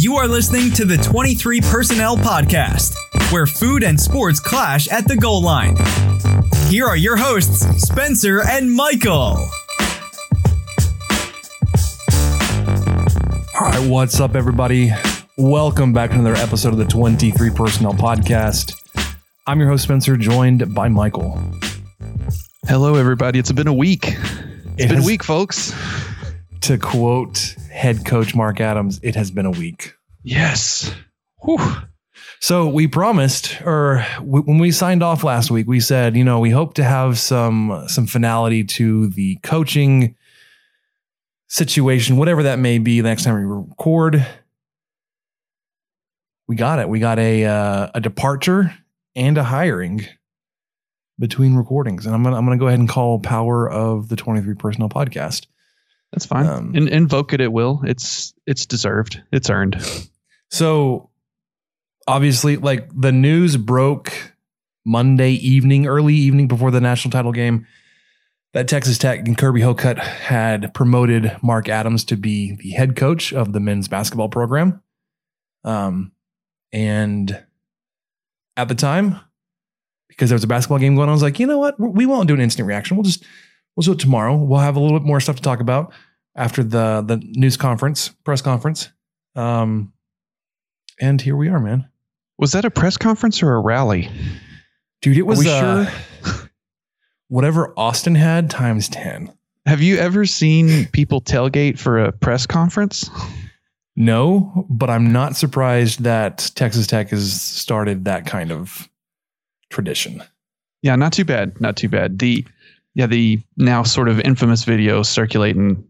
You are listening to the 23 Personnel Podcast, where food and sports clash at the goal line. Here are your hosts, Spencer and Michael. All right, what's up, everybody? Welcome back to another episode of the 23 Personnel Podcast. I'm your host, Spencer, joined by Michael. Hello, everybody. It's been a week. It's It been has- a week, folks. To quote head coach Mark Adams, it has been a week. Yes. Whew. So we promised, or w- when we signed off last week, we said, you know, we hope to have some some finality to the coaching situation, whatever that may be. The next time we record, we got it. We got a uh, a departure and a hiring between recordings, and I'm gonna I'm gonna go ahead and call power of the 23 personnel podcast. That's fine. Um, In, invoke it at will. It's it's deserved. It's earned. So obviously, like the news broke Monday evening, early evening before the national title game, that Texas Tech and Kirby Hocutt had promoted Mark Adams to be the head coach of the men's basketball program. Um, and at the time, because there was a basketball game going on, I was like, you know what? We won't do an instant reaction. We'll just we'll do it tomorrow. We'll have a little bit more stuff to talk about after the the news conference, press conference. Um, and here we are, man. Was that a press conference or a rally? Dude, it was uh, whatever Austin had times 10. Have you ever seen people tailgate for a press conference? No, but I'm not surprised that Texas Tech has started that kind of tradition. Yeah, not too bad. Not too bad. The yeah, the now sort of infamous video circulating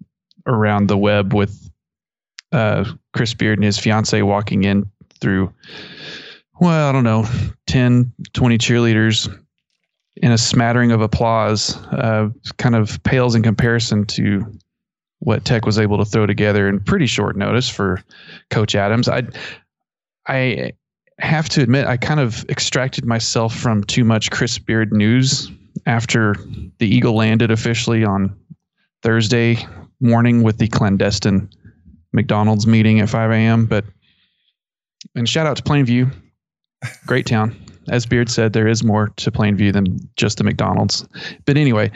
around the web with uh, Chris Beard and his fiance walking in through well, I don't know, 10, 20 cheerleaders in a smattering of applause uh, kind of pales in comparison to what Tech was able to throw together in pretty short notice for Coach Adams. I I have to admit, I kind of extracted myself from too much Chris Beard news after the Eagle landed officially on Thursday morning with the clandestine McDonald's meeting at 5 a.m. But and shout out to Plainview, great town. As Beard said, there is more to Plainview than just the McDonald's. But anyway,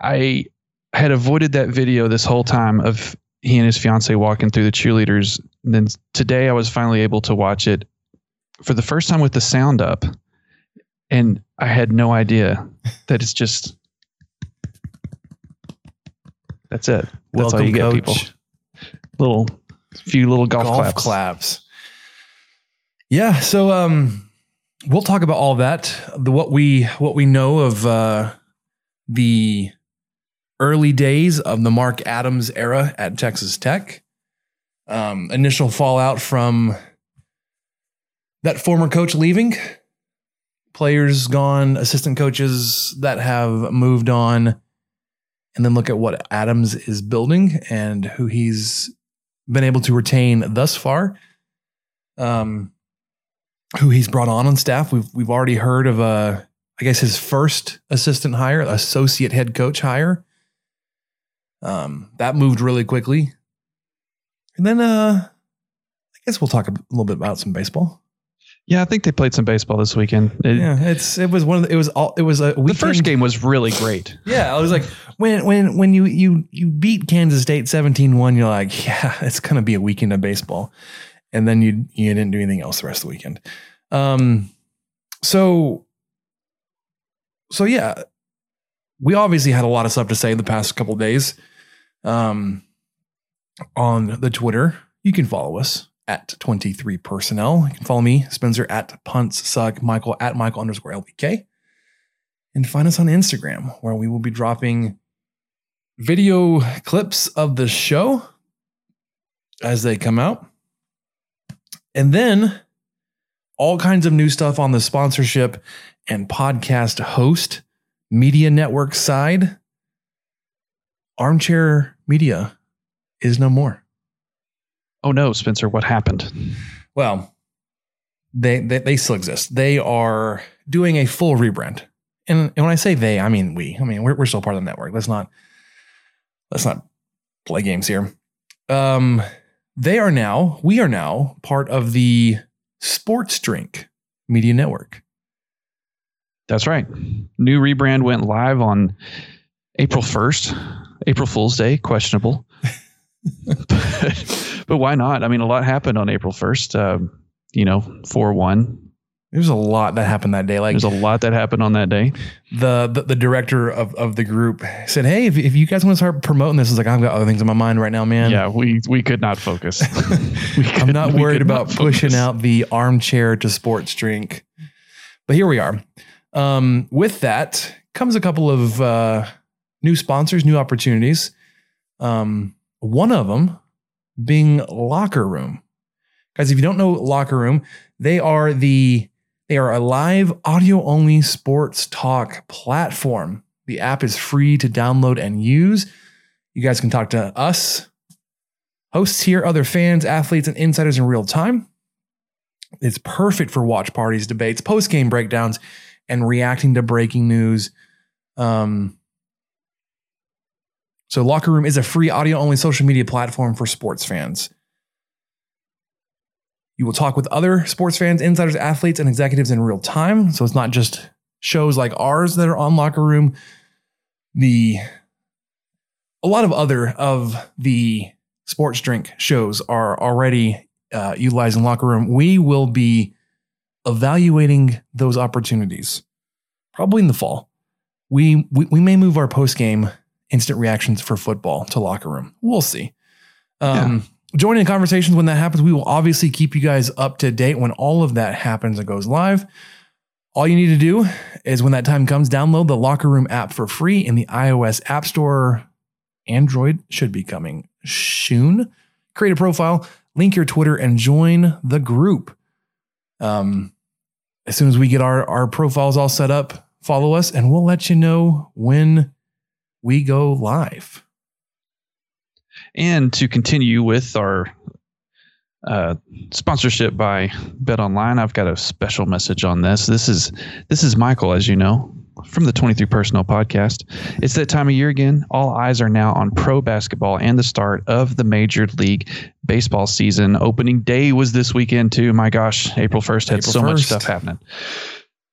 I had avoided that video this whole time of he and his fiance walking through the cheerleaders. And then today I was finally able to watch it for the first time with the sound up. And I had no idea that it's just that's it. That's all you get, people. Little few little golf, Golf claps. claps. Yeah, so um we'll talk about all that. The what we what we know of uh the early days of the Mark Adams era at Texas Tech. Um initial fallout from that former coach leaving, players gone, assistant coaches that have moved on, and then look at what Adams is building and who he's been able to retain thus far. Um, who he's brought on on staff. We've we've already heard of uh, I guess his first assistant hire, associate head coach hire. Um, that moved really quickly, and then uh, I guess we'll talk a little bit about some baseball. Yeah, I think they played some baseball this weekend. It- Yeah, it's it was one of the, it was all it was a The first game was really great. Yeah, I was like when when when you you you beat Kansas State 17-1, you're like, yeah, it's gonna be a weekend of baseball. And then you you didn't do anything else the rest of the weekend. Um so so yeah, we obviously had a lot of stuff to say in the past couple of days. Um, on the Twitter, you can follow us at 23 personnel. You can follow me, Spencer at punts suck, Michael at Michael underscore LBK. And find us on Instagram, where we will be dropping video clips of the show as they come out. And then all kinds of new stuff on the sponsorship and podcast host media network side. Armchair Media is no more. Oh no, Spencer, what happened? Well, they, they they still exist. They are doing a full rebrand. And, and when I say they, I mean we. I mean we're we're still part of the network. Let's not let's not play games here. Um they are now, we are now part of the Sports Drink Media Network. That's right. New rebrand went live on April 1st. April Fool's Day, questionable. but, but, why not? I mean, a lot happened on April 1st. Um, you know, 4 1. There's a lot that happened that day. Like there's a lot that happened on that day. The the, the director of, of the group said, "Hey, if, if you guys want to start promoting this, is like I've got other things in my mind right now, man. Yeah, we we could not focus. could, I'm not worried about not pushing out the armchair to sports drink, but here we are. Um, with that comes a couple of uh, new sponsors, new opportunities. Um, one of them being Locker Room. Guys, if you don't know Locker Room, they are the they are a live audio only sports talk platform. The app is free to download and use. You guys can talk to us, hosts here, other fans, athletes, and insiders in real time. It's perfect for watch parties, debates, post game breakdowns, and reacting to breaking news. Um, so, Locker Room is a free audio only social media platform for sports fans. You will talk with other sports fans, insiders, athletes, and executives in real time. So, it's not just shows like ours that are on Locker Room. The a lot of other of the sports drink shows are already uh, utilizing Locker Room. We will be evaluating those opportunities probably in the fall. We, we, we may move our post game instant reactions for football to locker room. We'll see. Um, yeah. Join in conversations when that happens. We will obviously keep you guys up to date when all of that happens and goes live. All you need to do is when that time comes, download the Locker Room app for free in the iOS App Store. Android should be coming soon. Create a profile, link your Twitter, and join the group. Um, as soon as we get our, our profiles all set up, follow us and we'll let you know when we go live. And to continue with our uh, sponsorship by Bet Online, I've got a special message on this. This is this is Michael, as you know, from the 23 Personnel Podcast. It's that time of year again. All eyes are now on pro basketball and the start of the Major League Baseball season. Opening day was this weekend, too. My gosh, April 1st had April so 1st. much stuff happening.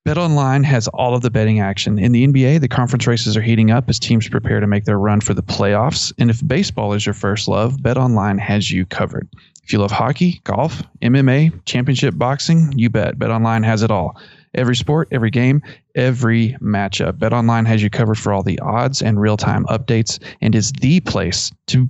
Bet Online has all of the betting action. In the NBA, the conference races are heating up as teams prepare to make their run for the playoffs. And if baseball is your first love, Bet Online has you covered. If you love hockey, golf, MMA, championship boxing, you bet. Bet Online has it all. Every sport, every game, every matchup. BetOnline has you covered for all the odds and real-time updates and is the place to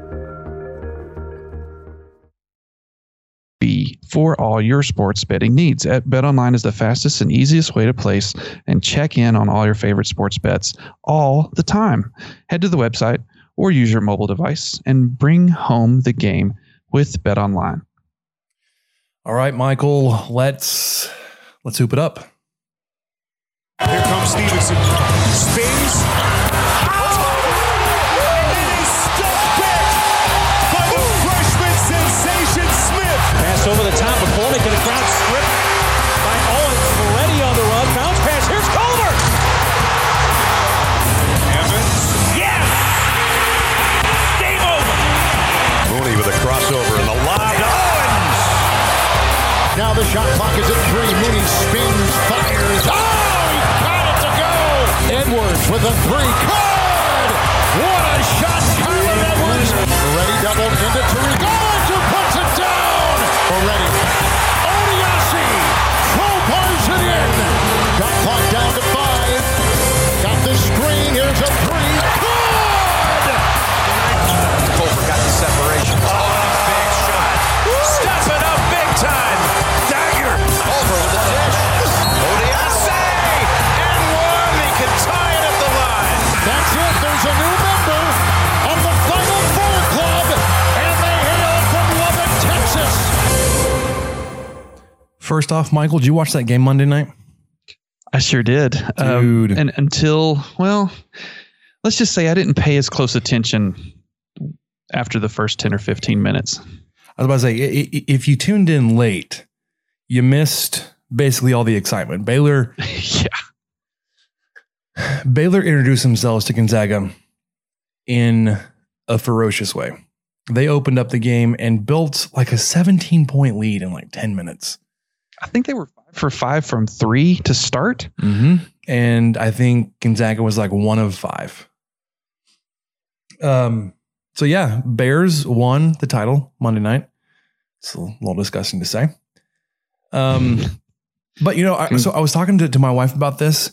B for all your sports betting needs. At BetOnline is the fastest and easiest way to place and check in on all your favorite sports bets all the time. Head to the website or use your mobile device and bring home the game with BetOnline. All right, Michael, let's let's hoop it up. Here comes Stevenson. Spins. Shot clock is at three. Mooney spins, fires. Oh, he got it to go. Edwards with a three. Good. What a shot, Kyler Edwards. Ready doubled into Tariq. Who puts it down. Already. First off, Michael, did you watch that game Monday night? I sure did. Um, and until, well, let's just say I didn't pay as close attention after the first 10 or 15 minutes. I was about to say, if you tuned in late, you missed basically all the excitement. Baylor, yeah. Baylor introduced themselves to Gonzaga in a ferocious way. They opened up the game and built like a 17 point lead in like 10 minutes. I think they were five for five from three to start. Mm-hmm. And I think Gonzaga was like one of five. Um. So yeah, Bears won the title Monday night. It's a little disgusting to say. Um, but you know, I, so I was talking to, to my wife about this.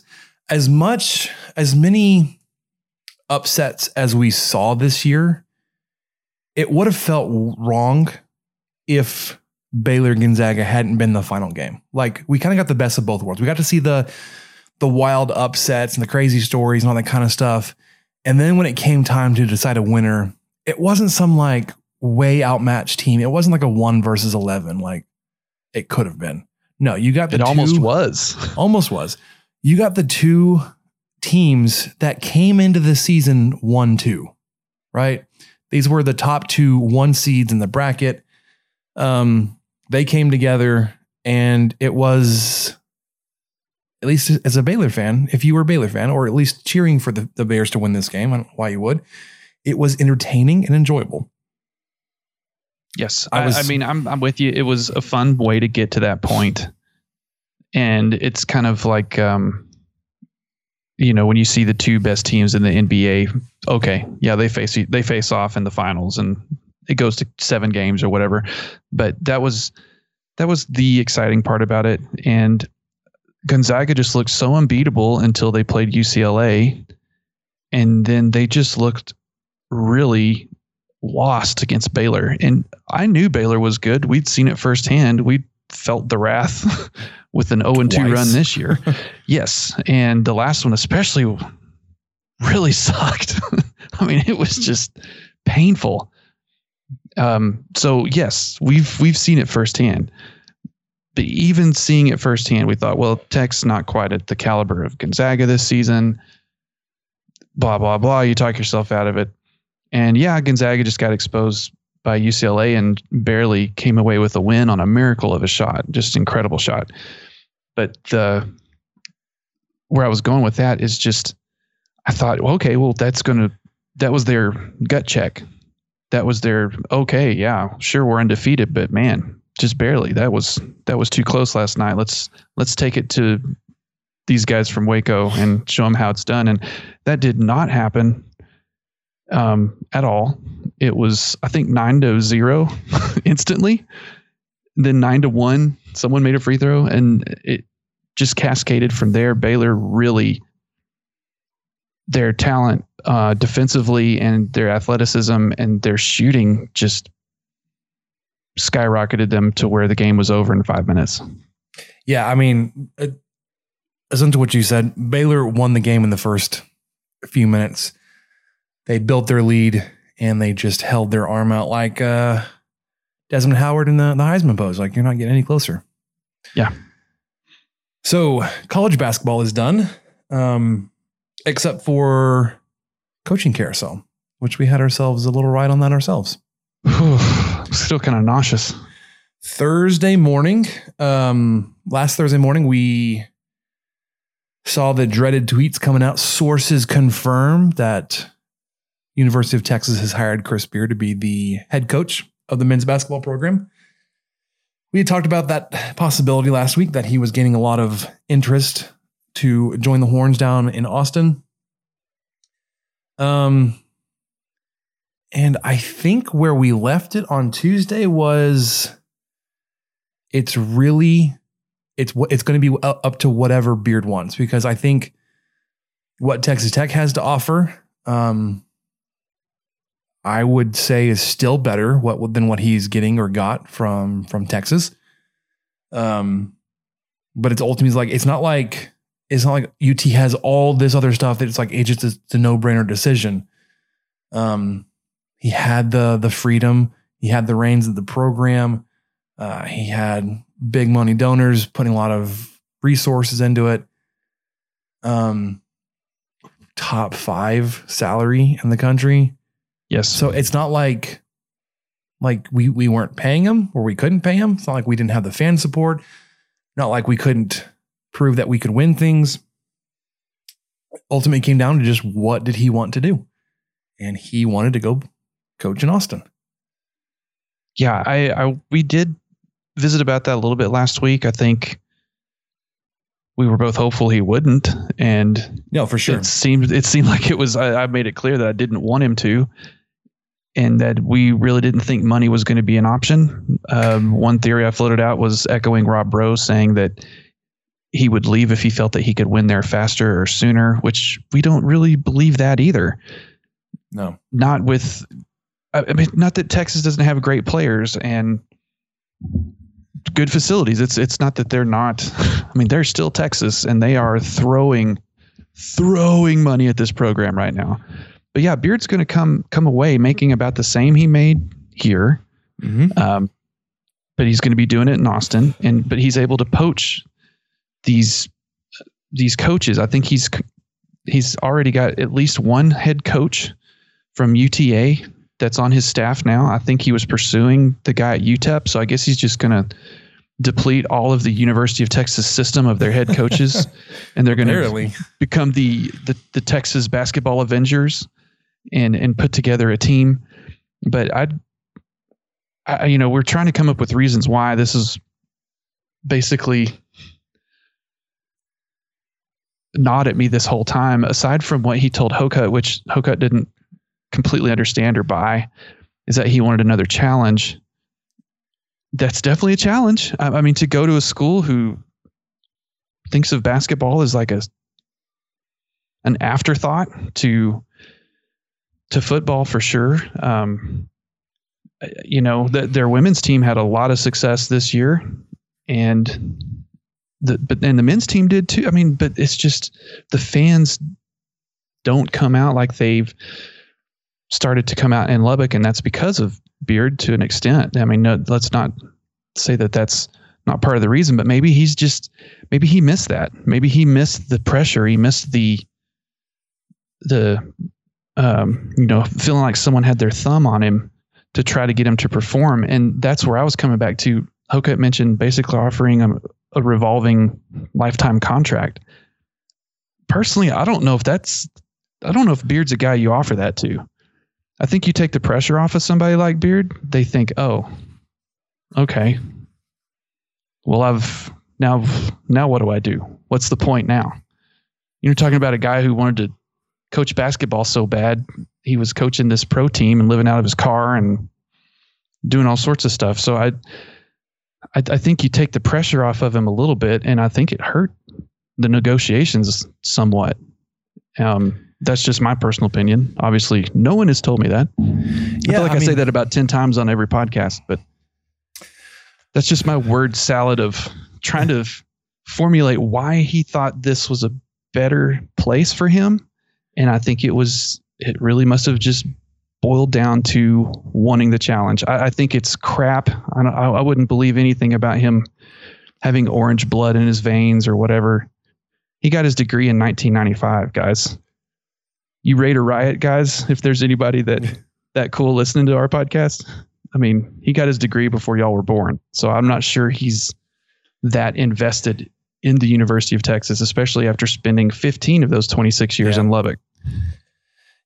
As much as many upsets as we saw this year, it would have felt wrong if Baylor Gonzaga hadn't been the final game. Like we kind of got the best of both worlds. We got to see the the wild upsets and the crazy stories and all that kind of stuff. And then when it came time to decide a winner, it wasn't some like way outmatched team. It wasn't like a one versus eleven like it could have been. No, you got the It almost was. almost was. You got the two teams that came into the season one two, right? These were the top two one seeds in the bracket. Um, they came together, and it was at least as a Baylor fan, if you were a Baylor fan, or at least cheering for the, the Bears to win this game, I don't know why you would. It was entertaining and enjoyable. Yes, I I, was- I mean, I'm I'm with you. It was a fun way to get to that point, and it's kind of like, um, you know, when you see the two best teams in the NBA. Okay, yeah, they face they face off in the finals, and it goes to seven games or whatever. But that was that was the exciting part about it, and Gonzaga just looked so unbeatable until they played UCLA, and then they just looked really lost against Baylor. And I knew Baylor was good. We'd seen it firsthand. We felt the wrath with an 0 2 run this year. yes. And the last one, especially, really sucked. I mean, it was just painful. Um, so yes, we've we've seen it firsthand. But even seeing it firsthand, we thought, well, Tech's not quite at the caliber of Gonzaga this season. Blah blah blah. You talk yourself out of it. And yeah, Gonzaga just got exposed by UCLA and barely came away with a win on a miracle of a shot. Just incredible shot. But the where I was going with that is just I thought, well, okay, well, that's gonna that was their gut check. That was their okay, yeah, sure, we're undefeated, but man, just barely. That was that was too close last night. Let's let's take it to these guys from Waco and show them how it's done. And that did not happen um, at all. It was, I think, nine to zero instantly. Then nine to one, someone made a free throw, and it just cascaded from there. Baylor really, their talent uh, defensively and their athleticism and their shooting just skyrocketed them to where the game was over in five minutes. Yeah, I mean, uh, essentially what you said, Baylor won the game in the first few minutes. they built their lead and they just held their arm out like uh, Desmond Howard in the, the Heisman pose. Like you're not getting any closer. Yeah. So college basketball is done, um, except for coaching carousel, which we had ourselves a little ride on that ourselves. Still kind of nauseous. Thursday morning, um, last Thursday morning, we saw the dreaded tweets coming out. Sources confirm that University of Texas has hired Chris Beard to be the head coach of the men's basketball program. We had talked about that possibility last week that he was gaining a lot of interest to join the Horns down in Austin. Um, and I think where we left it on Tuesday was it's really it's what it's going to be up to whatever Beard wants because I think what Texas Tech has to offer, um, I would say is still better what than what he's getting or got from from Texas. Um, but it's ultimately like it's not like it's not like UT has all this other stuff that it's like it's just it's a no brainer decision. Um, he had the the freedom, he had the reins of the program. Uh, he had big money donors putting a lot of resources into it. Um, top five salary in the country. Yes. So it's not like like we we weren't paying him or we couldn't pay him. It's not like we didn't have the fan support. Not like we couldn't prove that we could win things. Ultimately, came down to just what did he want to do, and he wanted to go coach in Austin. Yeah, I, I we did visit about that a little bit last week. I think we were both hopeful he wouldn't, and no, for sure. It seemed it seemed like it was. I, I made it clear that I didn't want him to, and that we really didn't think money was going to be an option. Um, one theory I floated out was echoing Rob Rose saying that he would leave if he felt that he could win there faster or sooner, which we don't really believe that either. No, not with. I mean, not that Texas doesn't have great players and good facilities. It's it's not that they're not. I mean, they're still Texas, and they are throwing throwing money at this program right now. But yeah, Beard's going to come come away making about the same he made here. Mm-hmm. Um, but he's going to be doing it in Austin, and but he's able to poach these these coaches. I think he's he's already got at least one head coach from UTA that's on his staff now. I think he was pursuing the guy at UTEP, so I guess he's just going to deplete all of the University of Texas system of their head coaches, and they're going to become the, the the Texas basketball Avengers, and and put together a team. But I, I, you know, we're trying to come up with reasons why this is basically nod at me this whole time. Aside from what he told Hocutt, which Hocutt didn't completely understand or buy is that he wanted another challenge. That's definitely a challenge. I, I mean, to go to a school who thinks of basketball as like a an afterthought to to football for sure. Um, you know, the, their women's team had a lot of success this year, and the but and the men's team did too. I mean, but it's just the fans don't come out like they've started to come out in Lubbock, and that's because of Beard to an extent. I mean, no, let's not say that that's not part of the reason, but maybe he's just maybe he missed that. Maybe he missed the pressure. He missed the the um, you know feeling like someone had their thumb on him to try to get him to perform, and that's where I was coming back to. Hocutt mentioned basically offering a, a revolving lifetime contract. Personally, I don't know if that's I don't know if Beard's a guy you offer that to. I think you take the pressure off of somebody like Beard. They think, oh, okay. Well, I've now, now what do I do? What's the point now? You're talking about a guy who wanted to coach basketball so bad. He was coaching this pro team and living out of his car and doing all sorts of stuff. So I, I, I think you take the pressure off of him a little bit, and I think it hurt the negotiations somewhat. Um, that's just my personal opinion. Obviously, no one has told me that. I Yeah, feel like I I, say that about 10 times on every podcast, but that's just my word salad of trying to formulate why he thought this was a better place for him. And I think it was it really must have just boiled down to wanting the challenge. I, I think it's crap. I, don't, I, I wouldn't believe anything about him having orange blood in his veins or whatever. He got his degree in 1995, guys. You rate a riot, guys. If there's anybody that that cool listening to our podcast, I mean, he got his degree before y'all were born. So I'm not sure he's that invested in the University of Texas, especially after spending 15 of those 26 years Yeah. in Lubbock.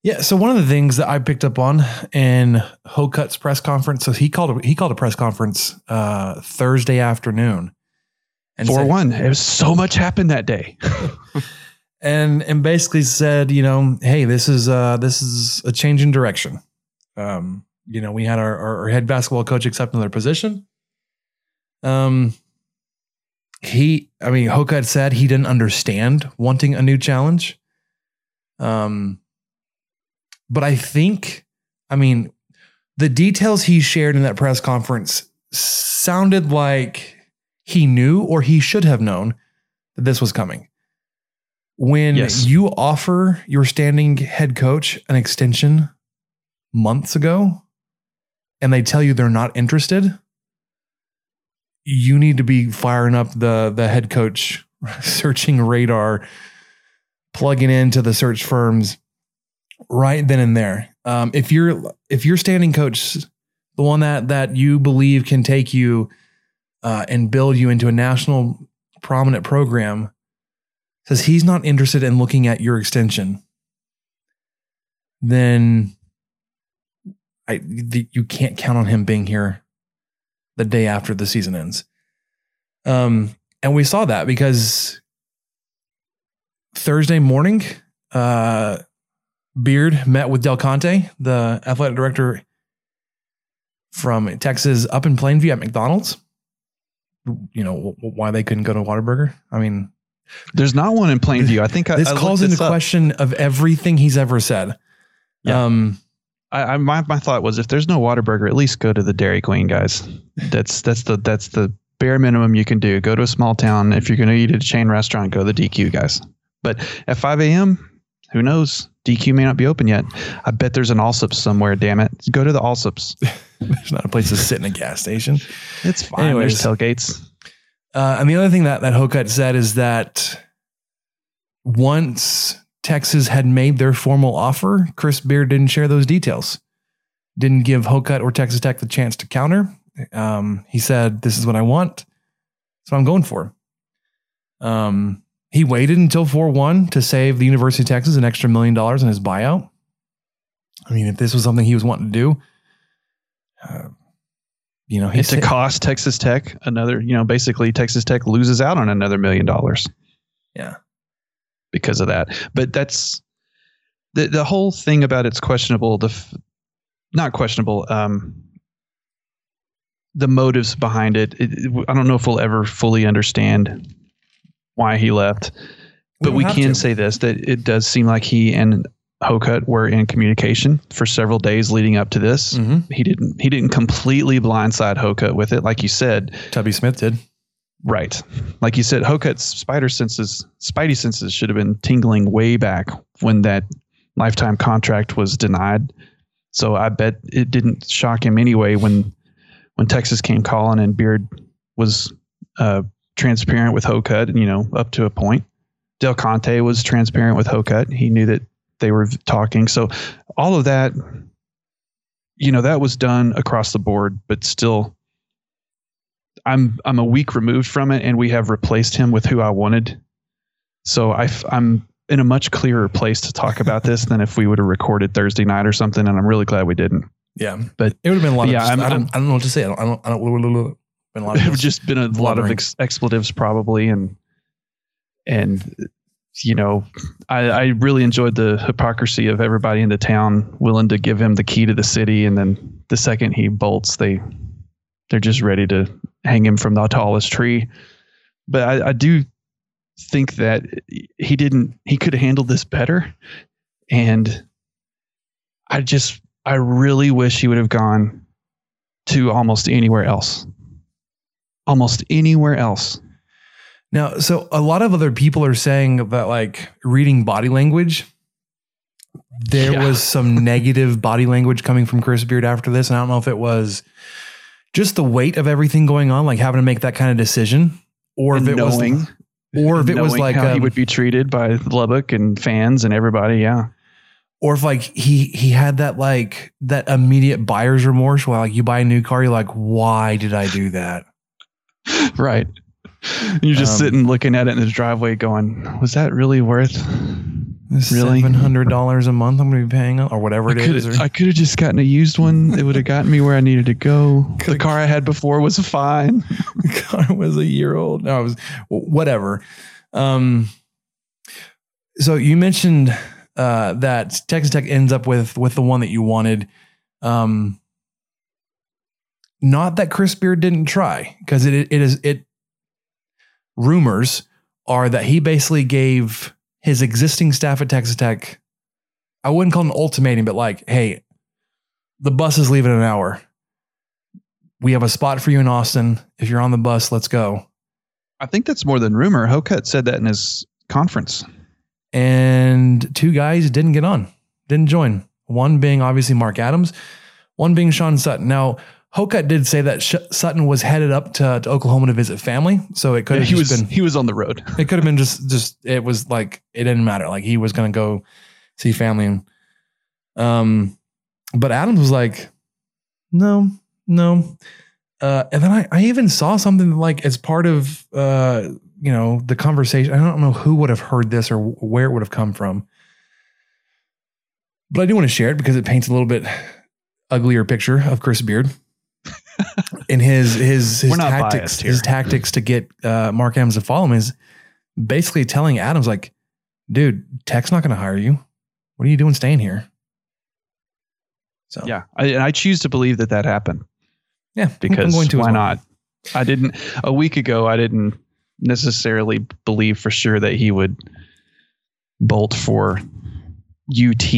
Yeah. So one of the things that I picked up on in Hocutt's press conference, so he called a, he called a press conference uh, Thursday afternoon, and For said- one, it was so much happened that day. and and basically said, you know, hey, this is uh this is a change in direction. Um, you know, we had our, our, our head basketball coach accept another position. Um, he, I mean, Hocutt said he didn't understand wanting a new challenge. Um, but I think, I mean, the details he shared in that press conference sounded like he knew or he should have known that this was coming. When Yes. you offer your standing head coach an extension months ago and they tell you they're not interested, you need to be firing up the the head coach searching radar, plugging into the search firms right then and there. Um, if you're if you're standing coach, the one that that you believe can take you uh, and build you into a national prominent program, says he's not interested in looking at your extension, then I the, you can't count on him being here the day after the season ends. Um, and we saw that because Thursday morning, uh, Beard met with Del Conte, the athletic director from Texas, up in Plainview at McDonald's. You know why they couldn't go to Whataburger? I mean, There's not one in Plainview. I think this I looked calls into question of everything he's ever said. Yeah. Um, I, I my my thought was if there's no Whataburger, at least go to the Dairy Queen, guys. That's that's the that's the bare minimum you can do. Go to a small town. If you're going to eat at a chain restaurant, go to the DQ, guys. But at 5 a.m., who knows? DQ may not be open yet. I bet there's an Allsups somewhere. Damn it, go to the Allsups. there's not a place to sit in a gas station. It's fine. Anyways. There's tailgates. Uh, and the other thing that that Hocutt said is that once Texas had made their formal offer, Chris Beard didn't share those details. Didn't give Hocutt or Texas Tech the chance to counter. Um, he said, "This is what I want. That's what I'm going for." Um, he waited until 4-1 to save the University of Texas an extra million dollars in his buyout. I mean, if this was something he was wanting to do, uh, you know, It's to cost Texas Tech another. You know, basically Texas Tech loses out on another million dollars. yeah. because of that. But that's the the whole thing about it's questionable. The f- not questionable. Um, the motives behind it, it, it- I don't know if we'll ever fully understand why he left. But don't we can to. say this: that it does seem like he and Hocutt were in communication for several days leading up to this. Mhm. He didn't. He didn't completely blindside Hocutt with it, like you said. Tubby Smith did. Right. Like you said, Hocutt's spider senses, spidey senses should have been tingling way back when that lifetime contract was denied. So I bet it didn't shock him anyway when when Texas came calling and Beard was uh, transparent with Hocutt, you know, up to a point. Del Conte was transparent with Hocutt. He knew that they were talking. So all of that, you know, that was done across the board, but still I'm I'm a week removed from it, and we have replaced him with who I wanted. So I I'm in a much clearer place to talk about this than if we would have recorded Thursday night or something. And I'm really glad we didn't. Yeah, But it would have been a lot. Yeah, of, I'm- I, don't, I'm- I don't know what to say. I don't. I don't. I don't been a lot it of would just been a lot of ex- expletives probably, and and you know, I, I really enjoyed the hypocrisy of everybody in the town willing to give him the key to the city, and then the second he bolts, they they're just ready to hang him from the tallest tree. But I, I do think that he didn't. He could have handled this better, and I just I really wish he would have gone to almost anywhere else. Almost anywhere else. Now, so a lot of other people are saying that like reading body language, there Yeah. was some negative body language coming from Chris Beard after this. And I don't know if it was just the weight of everything going on, like having to make that kind of decision, or if it knowing, was, or if it was like, how he um, would be treated by Lubbock and fans and everybody. Yeah. or if like he he had that like that immediate buyer's remorse. While like you buy a new car, you're like, why did I do that? Right. You're just Um, sitting looking at it in the driveway going, was that really worth Really? seven hundred dollars a month I'm going to be paying, or whatever it I is. or- I could have just gotten a used one. It would have gotten me where I needed to go. The car I had before was fine. The car was a year old. No, it was whatever. Um, so you mentioned uh, that Texas Tech ends up with with the one that you wanted. Um, not that Chris Beard didn't try, because it it is it. Rumors are that he basically gave his existing staff at Texas Tech. I wouldn't call it an ultimatum, but like, hey, the bus is leaving in an hour we have a spot for you in Austin. If you're on the bus, let's go. I think that's more than rumor. Hocutt said that in his conference. And two guys didn't get on, didn't join. One being obviously Mark Adams, one being Sean Sutton. Now, Hocutt did say that Sh- Sutton was headed up to, to Oklahoma to visit family, so it could Yeah, have he was been he was on the road. it could have been just just it was like it didn't matter. Like he was gonna go see family and um but Adams was like, no, no. Uh and then I, I even saw something like as part of uh you know the conversation. I don't know who would have heard this or where it would have come from. But I do want to share it because it paints a little bit uglier picture of Chris Beard. In his his his tactics his tactics to get uh, Mark Adams to follow him is basically telling Adams like, dude, Tech's not going to hire you. What are you doing staying here? So Yeah, I, and I choose to believe that that happened yeah, because I'm going to why not? I didn't a week ago. I didn't necessarily believe for sure that he would bolt for UT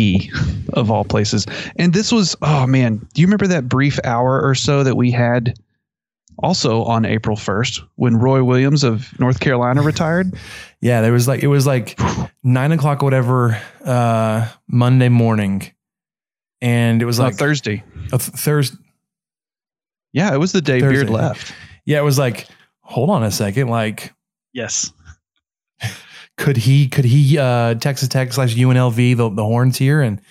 of all places. And this was oh man, do you remember that brief hour or so that we had also on April 1st when Roy Williams of North Carolina retired? Yeah, there was like it was like nine o'clock, whatever, uh, Monday morning, and it was No, like Thursday. Thursday. Yeah, it was the day Thursday. Beard left. Yeah, it was like, hold on a second, like Yes. could he could he uh Texas Tech slash UNLV the, the horns here and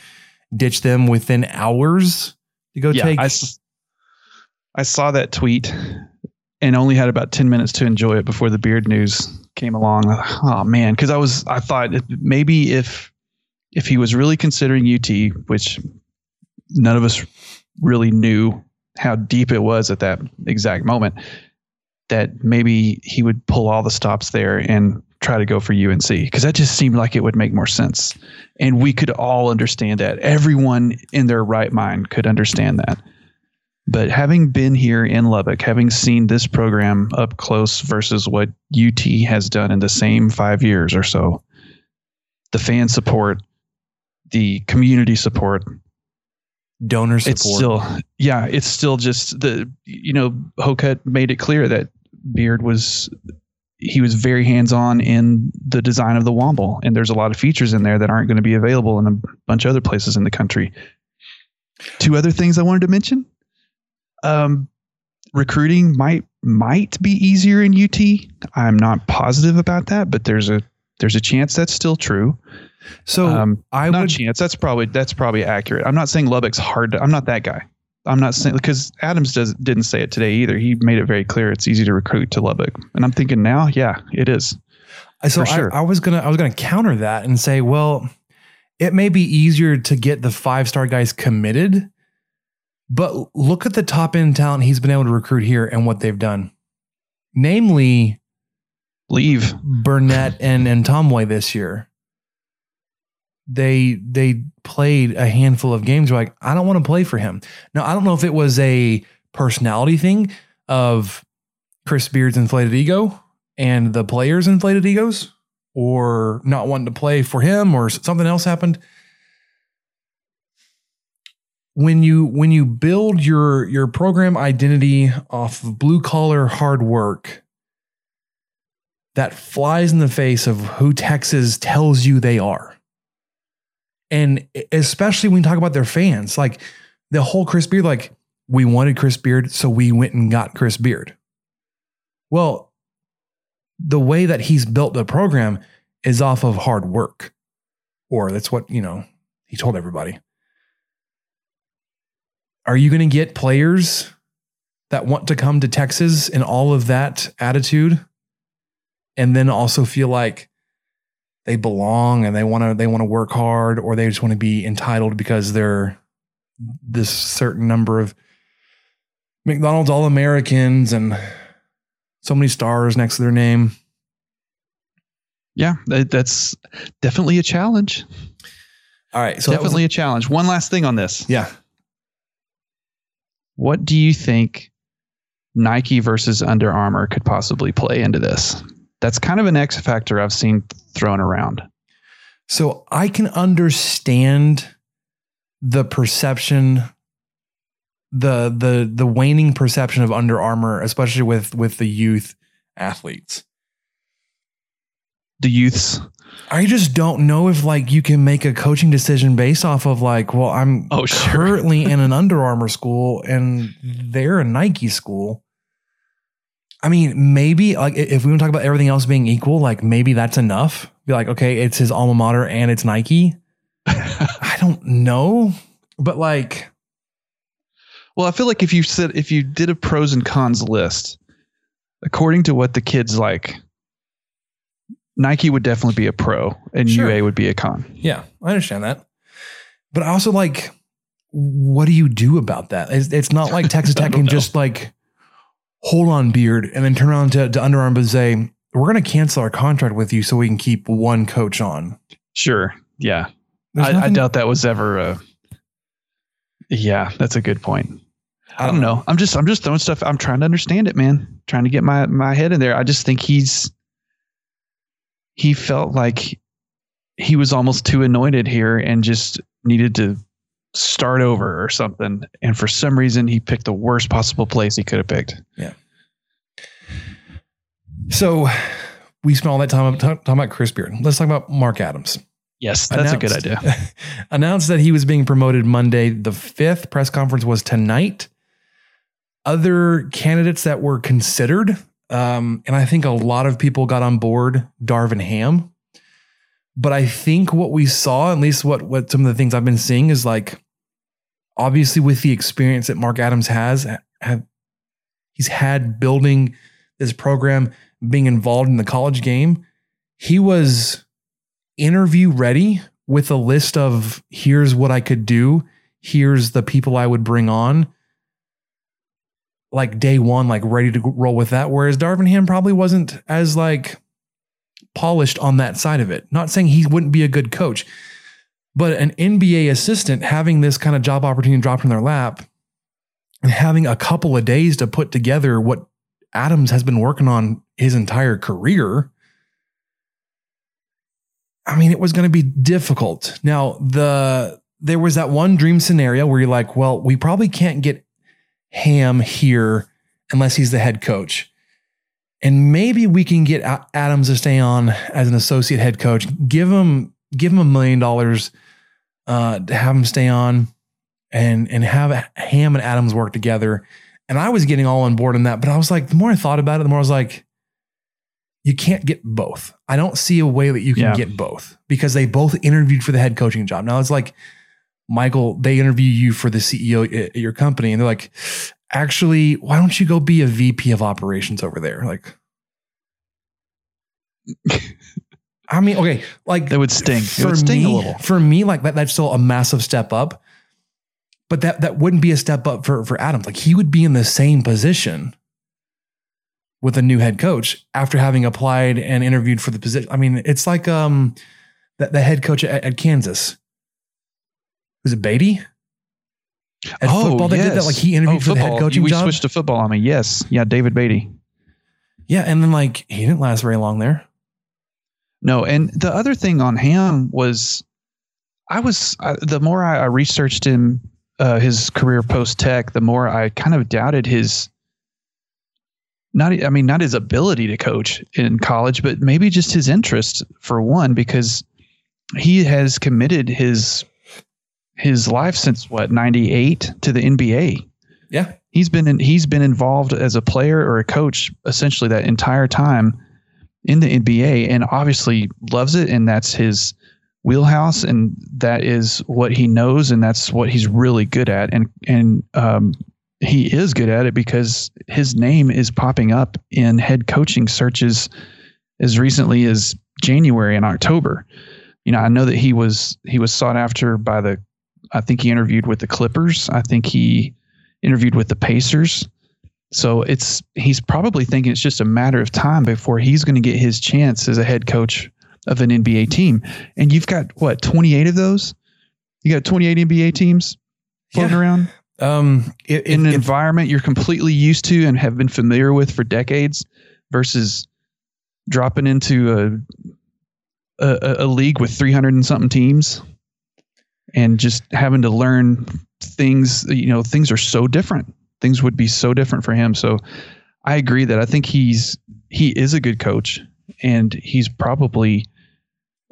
ditch them within hours to go yeah, take I saw that tweet and only had about 10 minutes to enjoy it before the beard news came along. Oh man, cuz I was I thought maybe if if he was really considering UT, which none of us really knew how deep it was at that exact moment, that maybe he would pull all the stops there and try to go for UNC because that just seemed like it would make more sense. And we could all understand that. Everyone in their right mind could understand that. But having been here in Lubbock, having seen this program up close versus what UT has done in the same five years or so, the fan support, the community support, donor support. it's still yeah it's still just the you know Hocutt made it clear that beard was he was very hands-on in the design of the Womble and there's a lot of features in there that aren't going to be available in a bunch of other places in the country two other things i wanted to mention um recruiting might might be easier in ut i'm not positive about that but there's a there's a chance that's still true so um, I not would chance. That's probably that's probably accurate. I'm not saying Lubbock's hard. To, I'm not that guy. I'm not saying because Adams does didn't say it today either. He made it very clear it's easy to recruit to Lubbock, and I'm thinking now, yeah, it is. so sure. I, I was gonna I was gonna counter that and say, well, it may be easier to get the five star guys committed, but look at the top end talent he's been able to recruit here and what they've done. Namely, leave Burnett and and Tomway this year. They they played a handful of games. Like I don't want to play for him. Now I don't know if it was a personality thing of Chris Beard's inflated ego and the players' inflated egos, or not wanting to play for him, or something else happened. When you when you build your your program identity off of blue collar hard work, that flies in the face of who Texas tells you they are. And especially when you talk about their fans, like the whole Chris Beard, like we wanted Chris Beard, so we went and got Chris Beard. Well, the way that he's built the program is off of hard work, or that's what, you know, he told everybody. Are you going to get players that want to come to Texas and all of that attitude and then also feel like they belong and they want to they want to work hard or they just want to be entitled because they're this certain number of McDonald's All Americans and so many stars next to their name. Yeah, that's definitely a challenge. All right, so definitely was, a challenge. One last thing on this. Yeah. What do you think Nike versus Under Armour could possibly play into this? That's kind of an X factor I've seen thrown around. So I can understand the perception the the the waning perception of Under Armour, especially with with the youth athletes. The youths. I just don't know if like you can make a coaching decision based off of like, well, I'm oh, sure. currently in an Under Armour school and they're a Nike school. I mean, maybe like if we want to talk about everything else being equal, like maybe that's enough. Be like, okay, it's his alma mater and it's Nike. I don't know, but like, well, I feel like if you said if you did a pros and cons list, according to what the kids like, Nike would definitely be a pro and sure. UA would be a con. Yeah, I understand that, but I also like, what do you do about that? It's, it's not like Texas Tech can know. just like hold on beard and then turn around to, to Under Armour and say, we're going to cancel our contract with you so we can keep one coach on. Sure. Yeah. I, I, doubt that was ever a. Yeah, that's a good point. I don't know. I'm just I'm just throwing stuff. I'm trying to understand it, man. Trying to get my my head in there. I just think he's he felt like he was almost too anointed here and just needed to start over or something. And for some reason, he picked the worst possible place he could have picked. Yeah. So we spent all that time talking about Chris Beard. Let's talk about Mark Adams. Yes, that's announced, a good idea. announced that he was being promoted Monday the 5th. Press conference was tonight. Other candidates that were considered, um, and I think a lot of people got on board Darvin Ham. But I think what we saw, at least what what some of the things I've been seeing, is like obviously with the experience that Mark Adams has, have, he's had building this program, being involved in the college game. He was interview ready with a list of here's what I could do, here's the people I would bring on. Like day one, like ready to roll with that. Whereas Darvin Ham probably wasn't as like polished on that side of it. Not saying he wouldn't be a good coach. But an NBA assistant having this kind of job opportunity dropped in their lap and having a couple of days to put together what Adams has been working on his entire career. I mean, it was going to be difficult. Now, the there was that one dream scenario where you're like, well, we probably can't get Ham here unless he's the head coach. And maybe we can get Adams to stay on as an associate head coach. Give him give him a million dollars uh, to have him stay on and and have Ham and Adams work together. And I was getting all on board on that, but I was like, the more I thought about it, the more I was like, you can't get both. I don't see a way that you can yeah. get both because they both interviewed for the head coaching job. Now it's like, Michael, they interview you for the CEO at your company, and they're like, actually, why don't you go be a VP of operations over there? Like, I mean, okay, like that would sting. For would sting me, For me, like that, that's still a massive step up. But that that wouldn't be a step up for for Adams. Like he would be in the same position with a new head coach after having applied and interviewed for the position. I mean, it's like um that the head coach at, at Kansas. Was it Beatty? At oh, football, they yes. did that. Like he interviewed oh, for the head coaching we job. We switched to football. I mean, yes, yeah, David Beatty. Yeah, and then like he didn't last very long there. No, and the other thing on Ham was, I was uh, the more I, I researched him, uh, his career post tech, the more I kind of doubted his. Not, I mean, not his ability to coach in college, but maybe just his interest for one, because he has committed his his life since what 98 to the NBA. Yeah. He's been in, he's been involved as a player or a coach essentially that entire time in the NBA and obviously loves it and that's his wheelhouse and that is what he knows and that's what he's really good at and and um, he is good at it because his name is popping up in head coaching searches as recently as January and October. You know, I know that he was he was sought after by the I think he interviewed with the Clippers. I think he interviewed with the Pacers. So it's he's probably thinking it's just a matter of time before he's going to get his chance as a head coach of an NBA team. And you've got what, 28 of those? You got 28 NBA teams floating Yeah. around Um, it, in it- an it- environment you're completely used to and have been familiar with for decades versus dropping into a a, a league with 300 and something teams and just having to learn things you know things are so different things would be so different for him. So i agree that i think he's he is a good coach and he's probably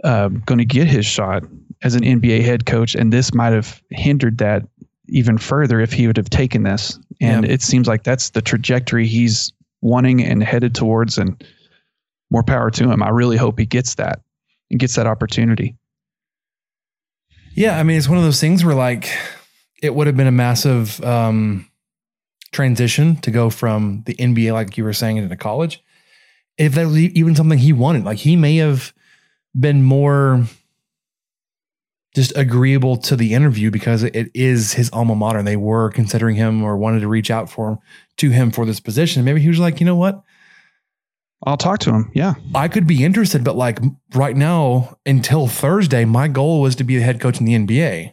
uh, going to get his shot as an nba head coach. And this might have hindered that even further if he would have taken this. And Yeah. it seems like that's the trajectory he's wanting and headed towards and more power to him. I really hope he gets that and gets that opportunity. Yeah, I mean, it's one of those things where like it would have been a massive um, transition to go from the NBA, like you were saying, into college. If that was even something he wanted, like he may have been more just agreeable to the interview because it is his alma mater. And they were considering him or wanted to reach out for him to him for this position. Maybe he was like, you know what? i'll talk to him yeah I could be interested, but like right now, until Thursday, my goal was to be the head coach in the NBA.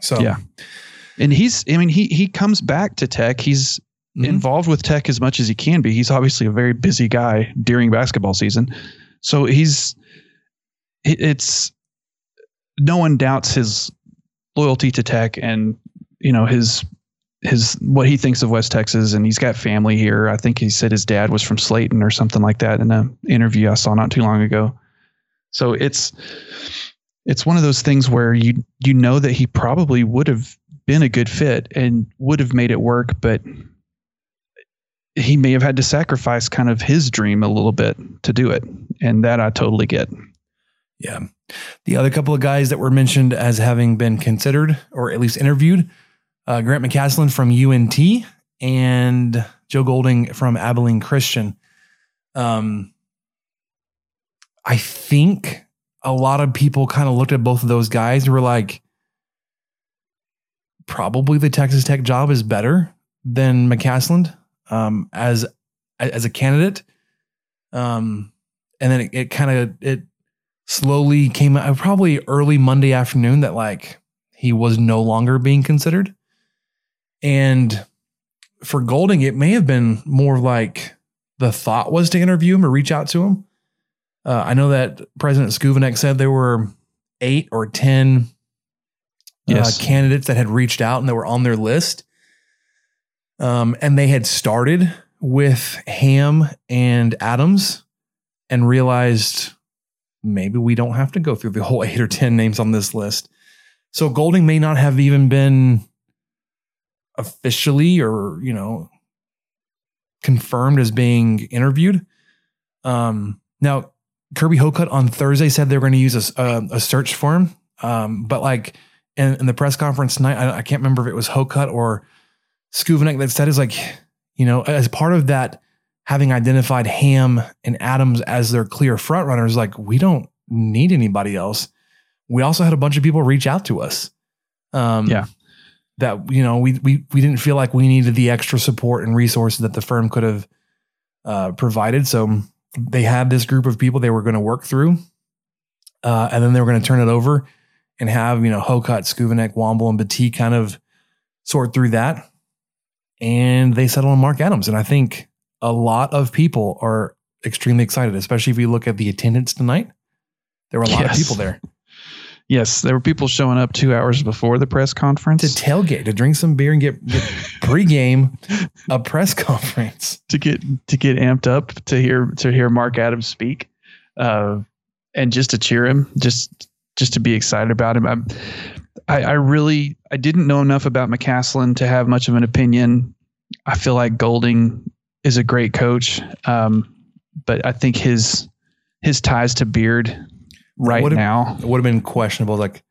So Yeah. And he's i mean he he comes back to tech. He's Mhm. involved with tech as much as he can be. He's obviously a very busy guy during basketball season. So he's it's no one doubts his loyalty to tech and you know his his what he thinks of west texas. And he's got family here. I think he said his dad was from Slaton or something like that in an interview i saw not too long ago. So it's it's one of those things where you you know that he probably would have been a good fit and would have made it work, but he may have had to sacrifice kind of his dream a little bit to do it, and that I totally get. Yeah. The other couple of guys that were mentioned as having been considered or at least interviewed uh, Grant McCasland from UNT and Joe Golding from Abilene Christian. Um, I think a lot of people kind of looked at both of those guys and were like, probably the Texas Tech job is better than McCasland um, as as a candidate. Um, and then it, it kind of it slowly came out probably early Monday afternoon that like he was no longer being considered. And for Golding, it may have been more like the thought was to interview him or reach out to him. Uh, I know that President Schovanec said there were eight or 10 Yes. uh, candidates that had reached out and that were on their list. Um, and they had started with Ham and Adams and realized maybe we don't have to go through the whole eight or 10 names on this list. So Golding may not have even been officially or, you know, confirmed as being interviewed. Um, now, Kirby Hocutt on Thursday said they were going to use a search form, Um, but like in, in the press conference tonight, I, I can't remember if it was Hocutt or Schovanec that said is like, you know, as part of that, having identified Ham and Adams as their clear front runners, like we don't need anybody else. We also had a bunch of people reach out to us. Um, Yeah. That you know we we we didn't feel like we needed the extra support and resources that the firm could have uh, provided. So they had this group of people they were going to work through, uh, and then they were going to turn it over and have you know Hocutt, Schovanec, Womble, and Batik kind of sort through that. And they settled on Mark Adams, and I think a lot of people are extremely excited, especially if you look at the attendance tonight. There were a lot Yes. of people there Yes, there were people showing up two hours before the press conference to tailgate, to drink some beer, and get, get pregame a press conference. to get to get amped up to hear to hear Mark Adams speak. Uh, and just to cheer him, just just to be excited about him. I'm, I, I really I didn't know enough about McCasland to have much of an opinion. I feel like Golding is a great coach, um, but I think his his ties to Beard right Would've- now It would have been questionable. Like,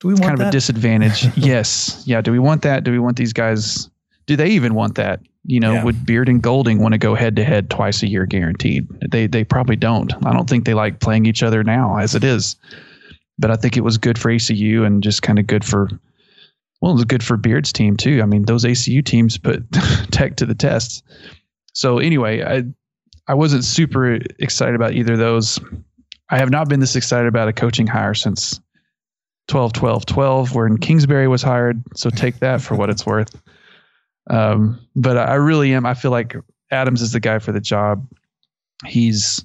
do we want kind of a disadvantage. yes, yeah. Do we want that? Do we want these guys? Do they even want that? You know, Yeah. would Beard and Golding want to go head to head twice a year guaranteed? They they probably don't. I don't think they like playing each other now as it is. But I think it was good for ACU and just kind of good for well, it was good for Beard's team too. I mean, those ACU teams put Tech to the test. So anyway, I I wasn't super excited about either of those. I have not been this excited about a coaching hire since 12 12 12 when Kingsbury was hired. So take that for what it's worth. Um, but I really am. I feel like Adams is the guy for the job. He's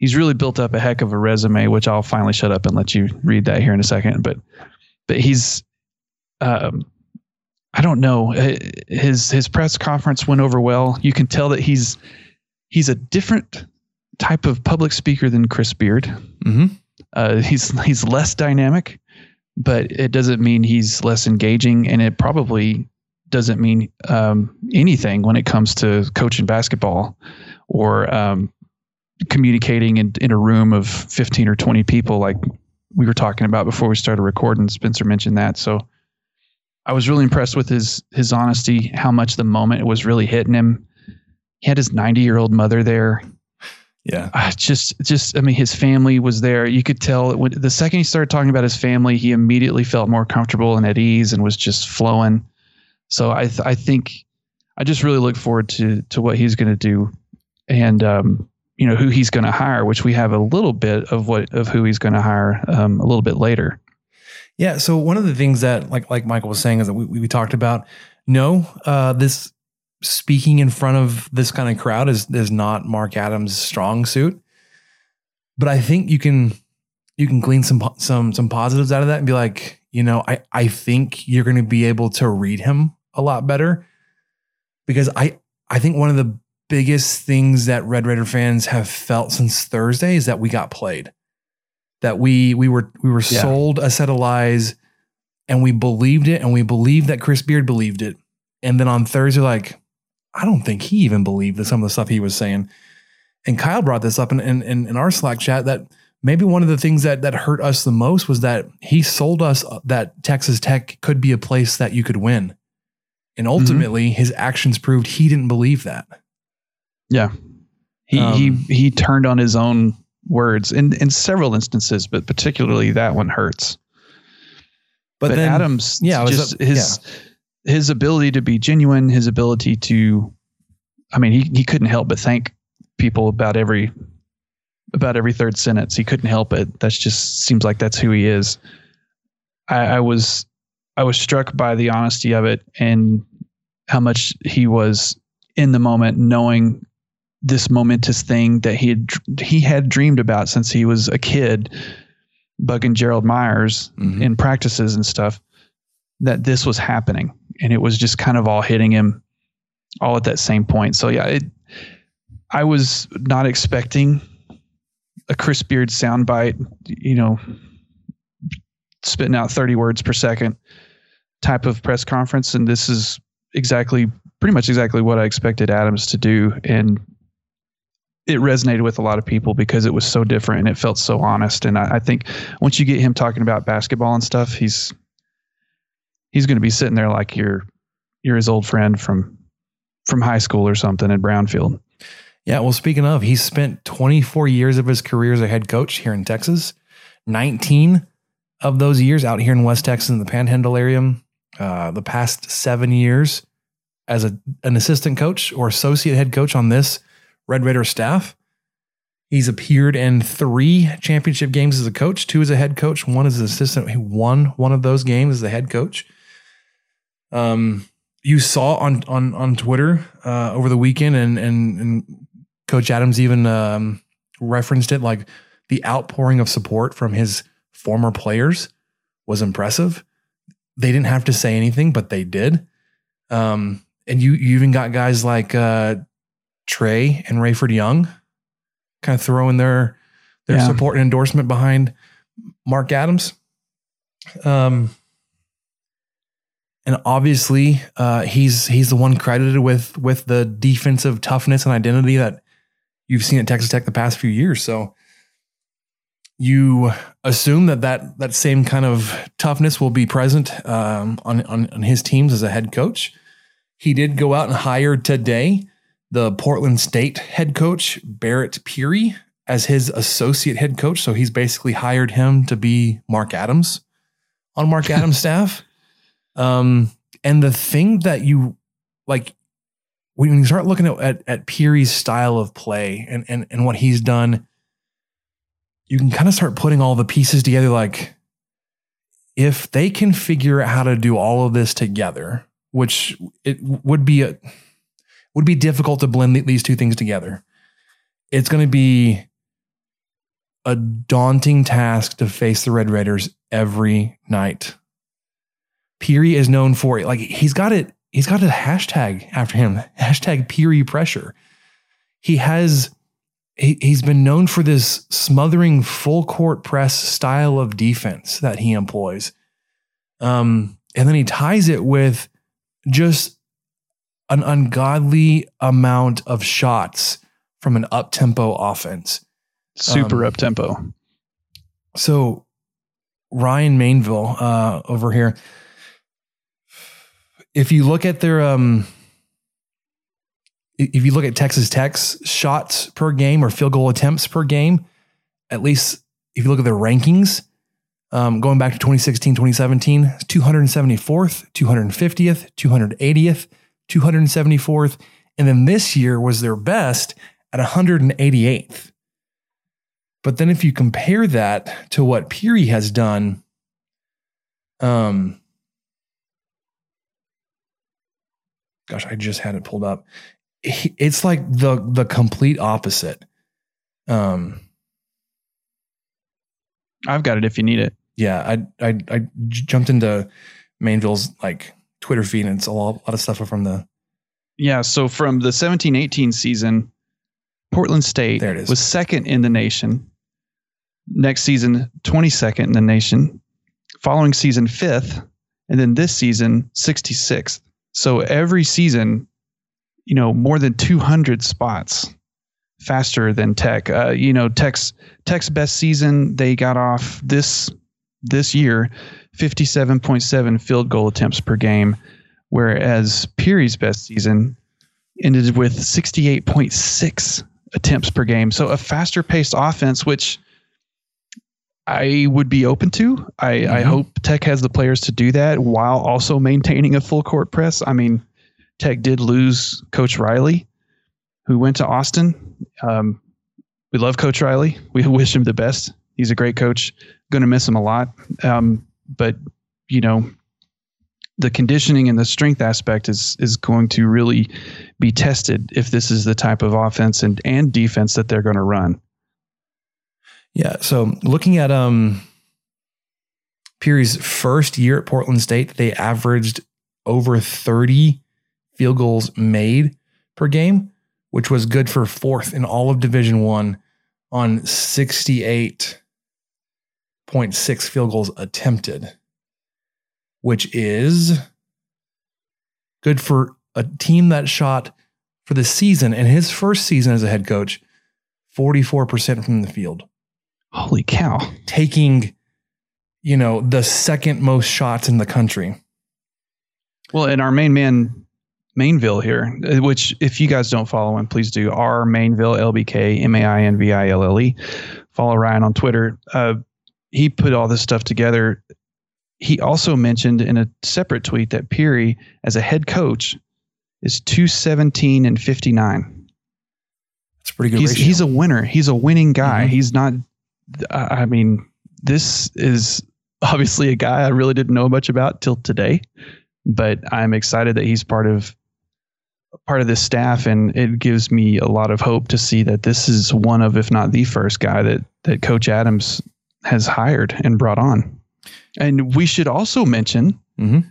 he's really built up a heck of a resume, which I'll finally shut up and let you read that here in a second. But but he's um, I don't know. Uh, His his press conference went over well. You can tell that he's he's a different type of public speaker than Chris Beard. hmm Uh, he's he's less dynamic, but it doesn't mean he's less engaging, and it probably doesn't mean um, anything when it comes to coaching basketball or um, communicating in, in a room of 15 or 20 people like we were talking about before we started recording spencer mentioned that. So i was really impressed with his his honesty how much the moment was really hitting him. He had his 90 year old mother there. Yeah. uh, just just i mean his family was there. You could tell when the second he started talking about his family he immediately felt more comfortable and at ease and was just flowing. So i th- i think i just really look forward to to what he's going to do. And um you know who he's going to hire which we have a little bit of what of who he's going to hire um a little bit later Yeah. So one of the things that, like like Michael was saying, is that we, we talked about. No, uh, this speaking in front of this kind of crowd is is not Mark Adams' strong suit. But I think you can you can glean some some some positives out of that and be like, you know, I I think you're going to be able to read him a lot better because I I think one of the biggest things that Red Raider fans have felt since Thursday is that we got played that we we were we were Yeah. sold a set of lies and we believed it and we believed that Chris Beard believed it. And then on Thursday, like, I don't think he even believed that some of the stuff he was saying. And Kyle brought this up in, in, in, in our Slack chat that maybe one of the things that that hurt us the most was that he sold us that Texas Tech could be a place that you could win. And mm-hmm. ultimately, his actions proved he didn't believe that. Yeah. He Um, he he turned on his own words in in several instances, but particularly that one hurts. But, But, then Adams, yeah, yeah, just up- his his ability to be genuine, his ability to, I mean, he he couldn't help but thank people about every about every third sentence. He couldn't help it. That's just seems like that's who he is. I, I was I was struck by the honesty of it and how much he was in the moment, knowing this momentous thing that he had he had dreamed about since he was a kid, bugging Gerald Myers Mhm. in practices and stuff. That this was happening, and it was just kind of all hitting him, all at that same point. So yeah, it, I was not expecting a Chris Beard soundbite, you know, spitting out 30 words per second type of press conference. And this is exactly, pretty much exactly what I expected Adams to do. And it resonated with a lot of people because it was so different and it felt so honest. And I, I think once you get him talking about basketball and stuff, he's, he's going to be sitting there like you're, you're his old friend from, from high school or something in Brownfield. Yeah, well, speaking of, he spent 24 years of his career as a head coach here in Texas. 19 of those years out here in West Texas in the Panhandle area. Uh, the past seven years as a, an assistant coach or associate head coach on this Red Raider staff. He's appeared in three championship games as a coach, two as a head coach, one as an assistant. He won one of those games as a head coach. Um, you saw on on on Twitter uh, over the weekend, and and and Coach Adams even um, referenced it. Like the outpouring of support from his former players was impressive. They didn't have to say anything, but they did. Um, and you you even got guys like uh, Trae and Rayford Young, kind of throwing their their Yeah. support and endorsement behind Mark Adams. Um, and obviously, uh, he's he's the one credited with with the defensive toughness and identity that you've seen at Texas Tech the past few years. So you assume that that that same kind of toughness will be present um, on, on on his teams as a head coach. He did go out and hire today the Portland State head coach Barret Peery as his associate head coach. So he's basically hired him to be Mark Adams on Mark Adams' staff. Um, and the thing that you like when you start looking at, at, at Peery's style of play and, and, and what he's done, you can kind of start putting all the pieces together. Like, if they can figure out how to do all of this together, which it would be a would be difficult to blend these two things together. It's going to be a daunting task to face the Red Raiders every night. Peery is known for it. Like he's got it. He's got a hashtag after him. Hashtag Peery pressure. He has. He, he's been known for this smothering full court press style of defense that he employs. Um, and then he ties it with just an ungodly amount of shots from an up tempo offense. Super Um, up tempo. So Ryan Mainville uh, over here, if you look at their um, if you look at Texas Tech's shots per game or field goal attempts per game, at least if you look at their rankings, um, going back to 2016, 2017, 274th, 250th, 280th, 274th. And then this year was their best at 188th. But then if you compare that to what Peery has done, um, gosh, I just had it pulled up. It's like the the complete opposite. Um, I've got it if you need it. yeah, I I jumped into Mainville's like Twitter feed, and it's a lot, a lot of stuff from the Yeah. So from the 17 18 season, Portland State There it is. was second in the nation. Next season, 22nd in the nation. Following season, fifth. And then this season, 66th. So every season, you know, more than 200 spots faster than Tech. Uh, you know, Tech's Tech's best season, they got off this this year 57.7 field goal attempts per game, whereas Peery's best season ended with 68.6 attempts per game. So a faster paced offense, which I would be open to. I, I Mhm. hope Tech has the players to do that while also maintaining a full court press. I mean, Tech did lose Coach Riley, who went to Austin. Um, we love Coach Riley. We wish him the best. He's a great coach. Going to miss him a lot. Um, but you know, the conditioning and the strength aspect is is going to really be tested if this is the type of offense and and defense that they're going to run. Yeah. So looking at um Peery's first year at Portland State, they averaged over 30 field goals made per game, which was good for fourth in all of Division One on 68.6 field goals attempted, which is good for a team that shot for the season and his first season as a head coach, 44% from the field Holy cow! taking, you know, the second most shots in the country. Well, and our main man, Mainville here, which if you guys don't follow him, please do. Our Mainville LBK M A I N V I L L E. Follow Ryan on Twitter. Uh, he put all this stuff together. He also mentioned in a separate tweet that Peery, as a head coach, is two seventeen and fifty nine. That's a pretty good He's ratio. he's a winner. He's a winning guy. Mhm. He's not. I I mean, this is obviously a guy I really didn't know much about till today, but I'm excited that he's part of part of this staff, and it gives me a lot of hope to see that this is one of, if not the first guy that that Coach Adams has hired and brought on. And we should also mention Mhm.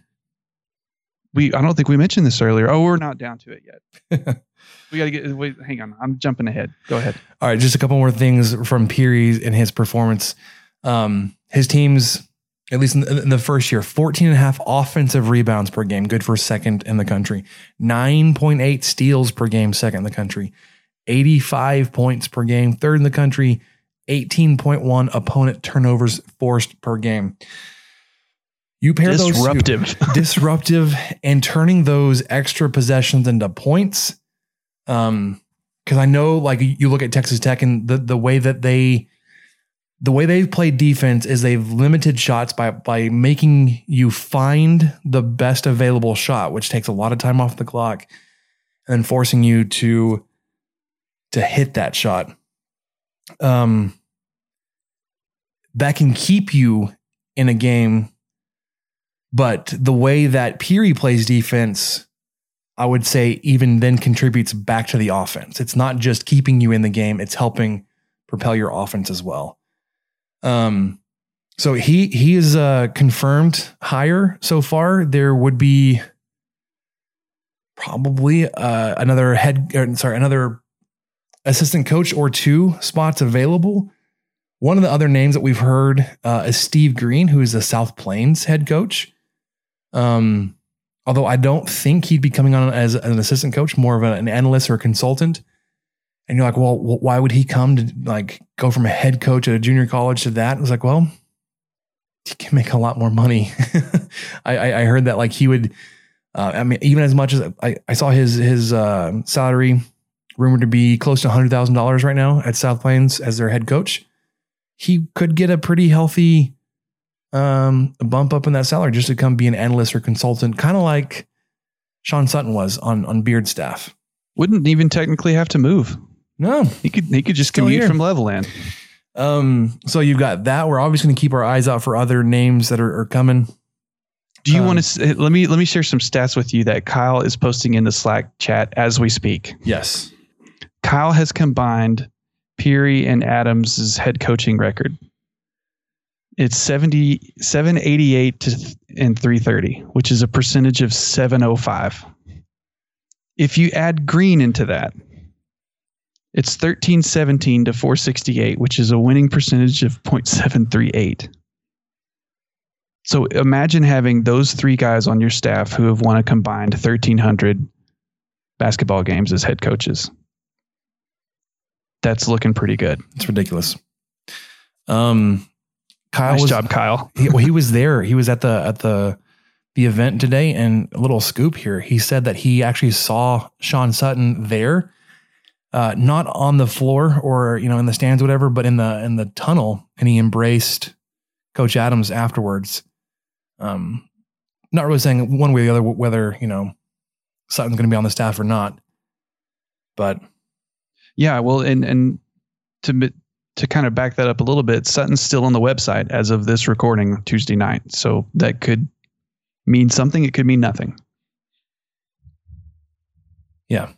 we I don't think we mentioned this earlier. Oh, we're not down to it yet. we got to get. Wait, hang on. I'm jumping ahead. Go ahead. All right, just a couple more things from Peery and his performance. Um, his teams, at least in the, in the first year, 14 and a half offensive rebounds per game, good for second in the country. 9.8 steals per game, second in the country. 85 points per game, third in the country. 18.1 opponent turnovers forced per game. You pair Disruptive. those two, disruptive, and turning those extra possessions into points. Um, because I know, like you look at Texas Tech and the the way that they, the way they've played defense is they've limited shots by by making you find the best available shot, which takes a lot of time off the clock, and forcing you to to hit that shot. Um, that can keep you in a game but the way that Peery plays defense, I would say even then contributes back to the offense. It's not just keeping you in the game, it's helping propel your offense as well. Um, so he he is uh, confirmed hire so far. There would be probably uh, another head, or, sorry, another assistant coach or two spots available. One of the other names that we've heard uh, is Steve Green, who is the South Plains head coach. Um, although I don't think he'd be coming on as an assistant coach, more of an analyst or a consultant. And you're like, well, why would he come to like go from a head coach at a junior college to that? It was like, well, he can make a lot more money. I, I, heard that like he would, uh, I mean, even as much as I, I saw his his uh, salary rumored to be close to hundred thousand dollars right now at South Plains as their head coach, he could get a pretty healthy um, bump up in that salary just to come be an analyst or consultant, kind of like Sean Sutton was on on Beard staff. Wouldn't even technically have to move. No, he could he could just Still commute here. from Levelland. Um, so you've got that. We're obviously going to keep our eyes out for other names that are, are coming. Do you Um, want to let me let me share some stats with you that Kyle is posting in the Slack chat as we speak. Yes. Kyle has combined Peery and Adams' head coaching record. It's 70, 788 to and 330, which is a percentage of 705. If you add Green into that, it's 1317 to 468, which is a winning percentage of 0.738. So imagine having those three guys on your staff who have won a combined 1,300 basketball games as head coaches. That's looking pretty good. It's ridiculous. Um, Kyle Nice was, job, Kyle. he, well, he was there. He was at the at the the event today, and a little scoop here. He said that he actually saw Sean Sutton there, uh, not on the floor or you know in the stands, or whatever, but in the in the tunnel, and he embraced Coach Adams afterwards. Um, not really saying one way or the other whether you know Sutton's going to be on the staff or not, but Yeah, well, and and to to kind of back that up a little bit, Sutton's still on the website as of this recording Tuesday night, so that could mean something. It could mean nothing. Yeah.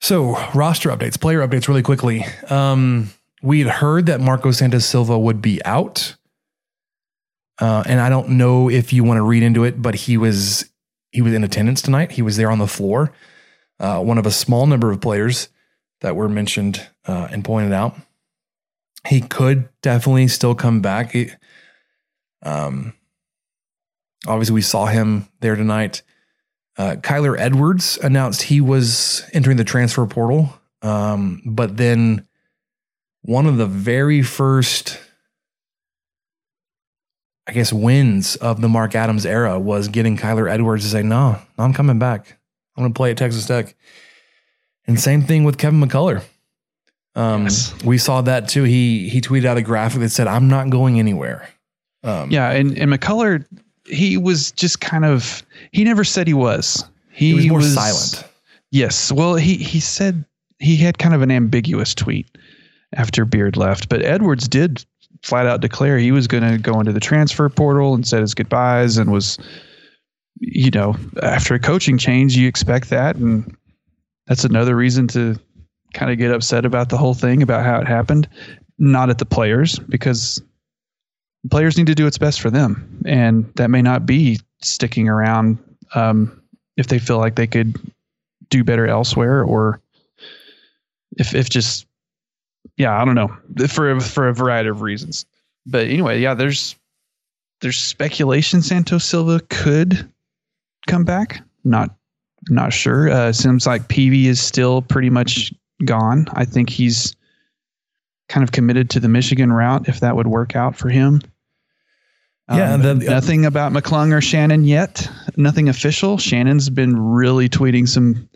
So roster updates, player updates, really quickly. Um, we had heard that Marco Santos Silva would be out, uh, and I don't know if you want to read into it, but he was he was in attendance tonight. He was there on the floor. Uh, one of a small number of players that were mentioned uh, and pointed out. He could definitely still come back. He- um, obviously, we saw him there tonight. Uh, Kyler Edwards announced he was entering the transfer portal, um, but then one of the very first, I guess, wins of the Mark Adams era was getting Kyler Edwards to say, "No, no I'm coming back. I'm going to play at Texas Tech." And same thing with Kevin McCullar. Um, Yes. We saw that too. He he tweeted out a graphic that said, "I'm not going anywhere." Um, Yeah, and and McCullough, he was just kind of he never said he was. He, he was more silent. Yes. Well, he he said he had kind of an ambiguous tweet after Beard left, but Edwards did flat out declare he was going to go into the transfer portal and said his goodbyes and was you know, after a coaching change, you expect that. And that's another reason to kind of get upset about the whole thing about how it happened, not at the players because players need to do what's best for them, and that may not be sticking around um, if they feel like they could do better elsewhere, or if if just yeah, I don't know for for a variety of reasons. But anyway, yeah, there's there's speculation Santos Silva could come back. Not not sure. Uh, seems like Peavy is still pretty much gone. I think he's kind of committed to the Michigan route if that would work out for him. Yeah, Um, the- nothing about McClung or Shannon yet. Nothing official. Shannon's been really tweeting some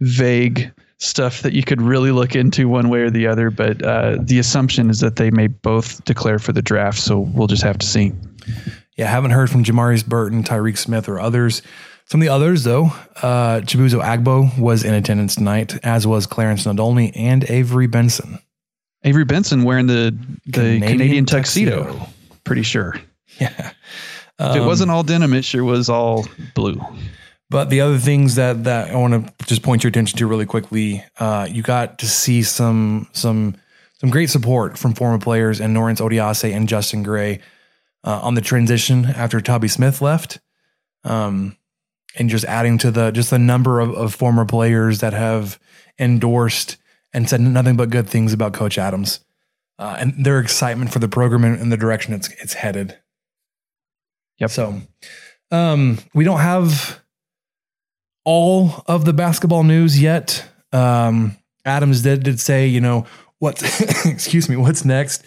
vague stuff that you could really look into one way or the other. But uh, the assumption is that they may both declare for the draft. So we'll just have to see. Yeah, haven't heard from Jamarius Burton, Tyreek Smith, or others. Some of the others, though, uh, Chibuzo Agbo was in attendance tonight, as was Clarence Nadolny and Avery Benson. Avery Benson wearing the the Canadian, Canadian tuxedo. tuxedo. Pretty sure. Yeah. if it Um, wasn't all denim, it sure was all blue. But the other things that that I want to just point your attention to really quickly, uh, you got to see some some some great support from former players and Norense Odiase and Justin Gray uh, on the transition after Tubby Smith left, um, and just adding to the just the number of, of former players that have endorsed and said nothing but good things about Coach Adams, uh, and their excitement for the program and, and the direction it's it's headed. Yep. So, um, we don't have all of the basketball news yet. Um, Adams did did say, you know, what's excuse me, what's next?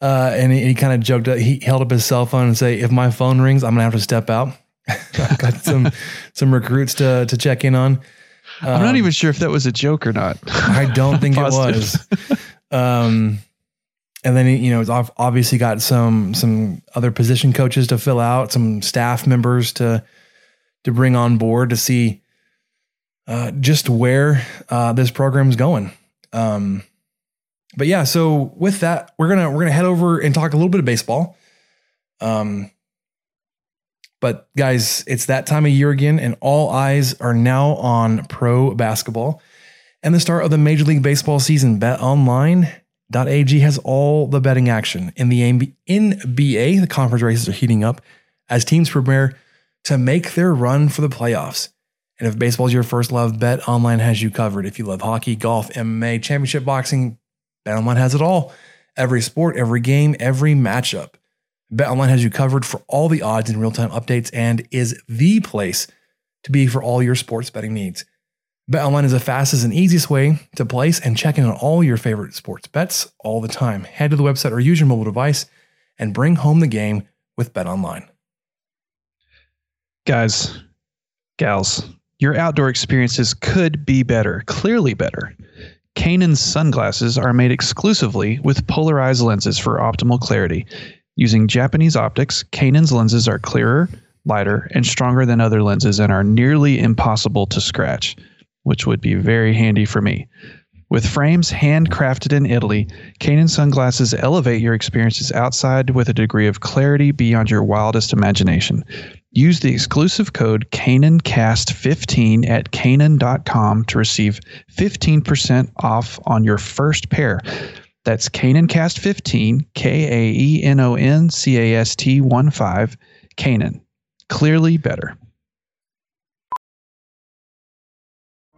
Uh, and he, he kind of joked. He held up his cell phone and say, "If my phone rings, I'm gonna have to step out." I've got some some recruits to to check in on. I'm not Um, even sure if that was a joke or not. I don't think it was. Um, and then you know, it's obviously got some some other position coaches to fill out, some staff members to to bring on board to see uh, just where uh, this program's going. Um, but yeah, so with that, we're gonna we're gonna head over and talk a little bit of baseball. Um, but guys, it's that time of year again, and all eyes are now on pro basketball and the start of the Major League Baseball season. BetOnline.ag has all the betting action in the NBA. The conference races are heating up as teams prepare to make their run for the playoffs. And if baseball is your first love, BetOnline has you covered. If you love hockey, golf, MMA, championship boxing, BetOnline has it all. Every sport, every game, every matchup. BetOnline has you covered for all the odds and real-time updates and is the place to be for all your sports betting needs. BetOnline is the fastest and easiest way to place and check in on all your favorite sports bets all the time. Head to the website or use your mobile device and bring home the game with BetOnline. Guys, gals, your outdoor experiences could be better, clearly better. Kaenon's sunglasses are made exclusively with polarized lenses for optimal clarity. Using Japanese optics, Kaenon's lenses are clearer, lighter, and stronger than other lenses and are nearly impossible to scratch, which would be very handy for me. With frames handcrafted in Italy, Kanan sunglasses elevate your experiences outside with a degree of clarity beyond your wildest imagination. Use the exclusive code KaenonCast15 at Kaenon.com to receive 15% off on your first pair. That's KaenonCast15, K A E N O N C A S T 1 5, Kaenon. Clearly better.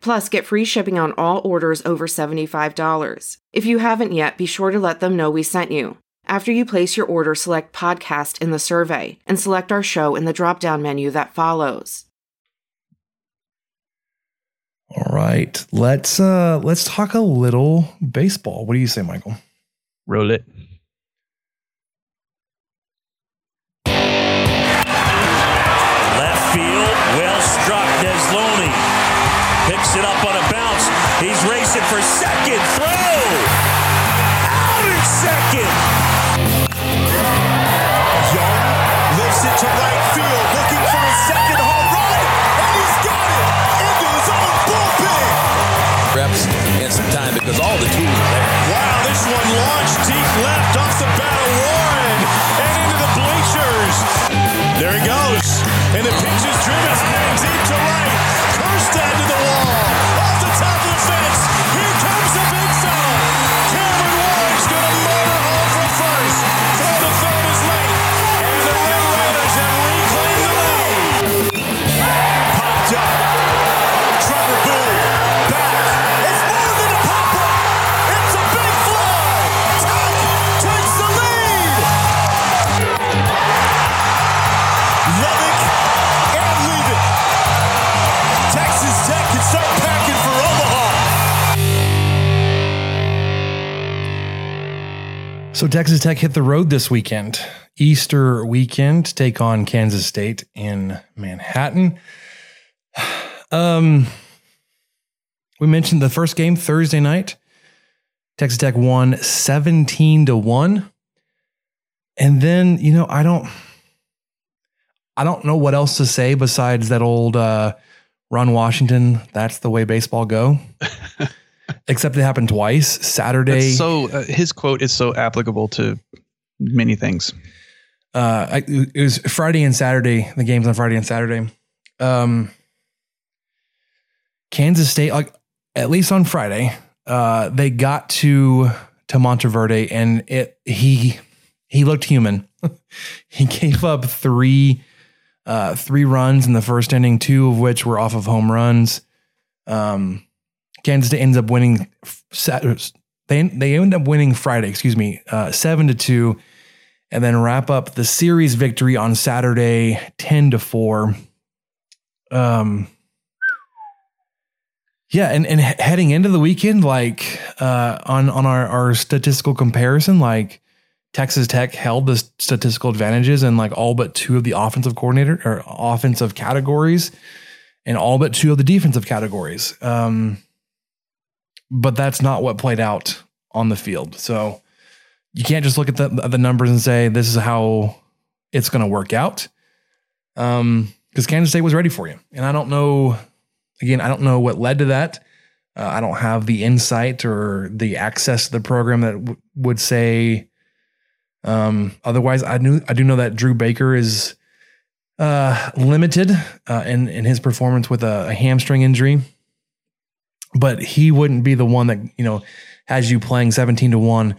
Plus, get free shipping on all orders over $75. If you haven't yet, be sure to let them know we sent you. After you place your order, select podcast in the survey and select our show in the drop down menu that follows. All right. Let's uh let's talk a little baseball. What do you say, Michael? Roll it. Picks it up on a bounce. He's racing for second. Throw! Out in second! Young lifts it to right field, looking for his second home run, and he's got it into his own bullpen. Reps and some time because all the tools So Texas Tech hit the road this weekend. Easter weekend to take on Kansas State in Manhattan. Um we mentioned the first game Thursday night. Texas Tech won 17 to 1. And then, you know, I don't I don't know what else to say besides that old uh Ron Washington, that's the way baseball go. Except it happened twice. Saturday. That's so uh, his quote is so applicable to many things. uh I, it was Friday and Saturday, the games on Friday and Saturday. Um Kansas State like at least on Friday, uh they got to to Monteverde and it he he looked human. he gave up 3 uh 3 runs in the first inning, two of which were off of home runs. Um Kansas State ends up winning they they end up winning Friday, excuse me, uh 7 to 2 and then wrap up the series victory on Saturday 10 to 4. Um yeah, and, and heading into the weekend, like uh, on on our, our statistical comparison, like Texas Tech held the statistical advantages in like all but two of the offensive coordinator or offensive categories, and all but two of the defensive categories. Um, but that's not what played out on the field. So you can't just look at the the numbers and say this is how it's going to work out. Um, because Kansas State was ready for you, and I don't know. Again, I don't know what led to that. Uh, I don't have the insight or the access to the program that w- would say um, otherwise. I knew I do know that Dru Baker is uh, limited uh, in in his performance with a, a hamstring injury, but he wouldn't be the one that you know has you playing seventeen to one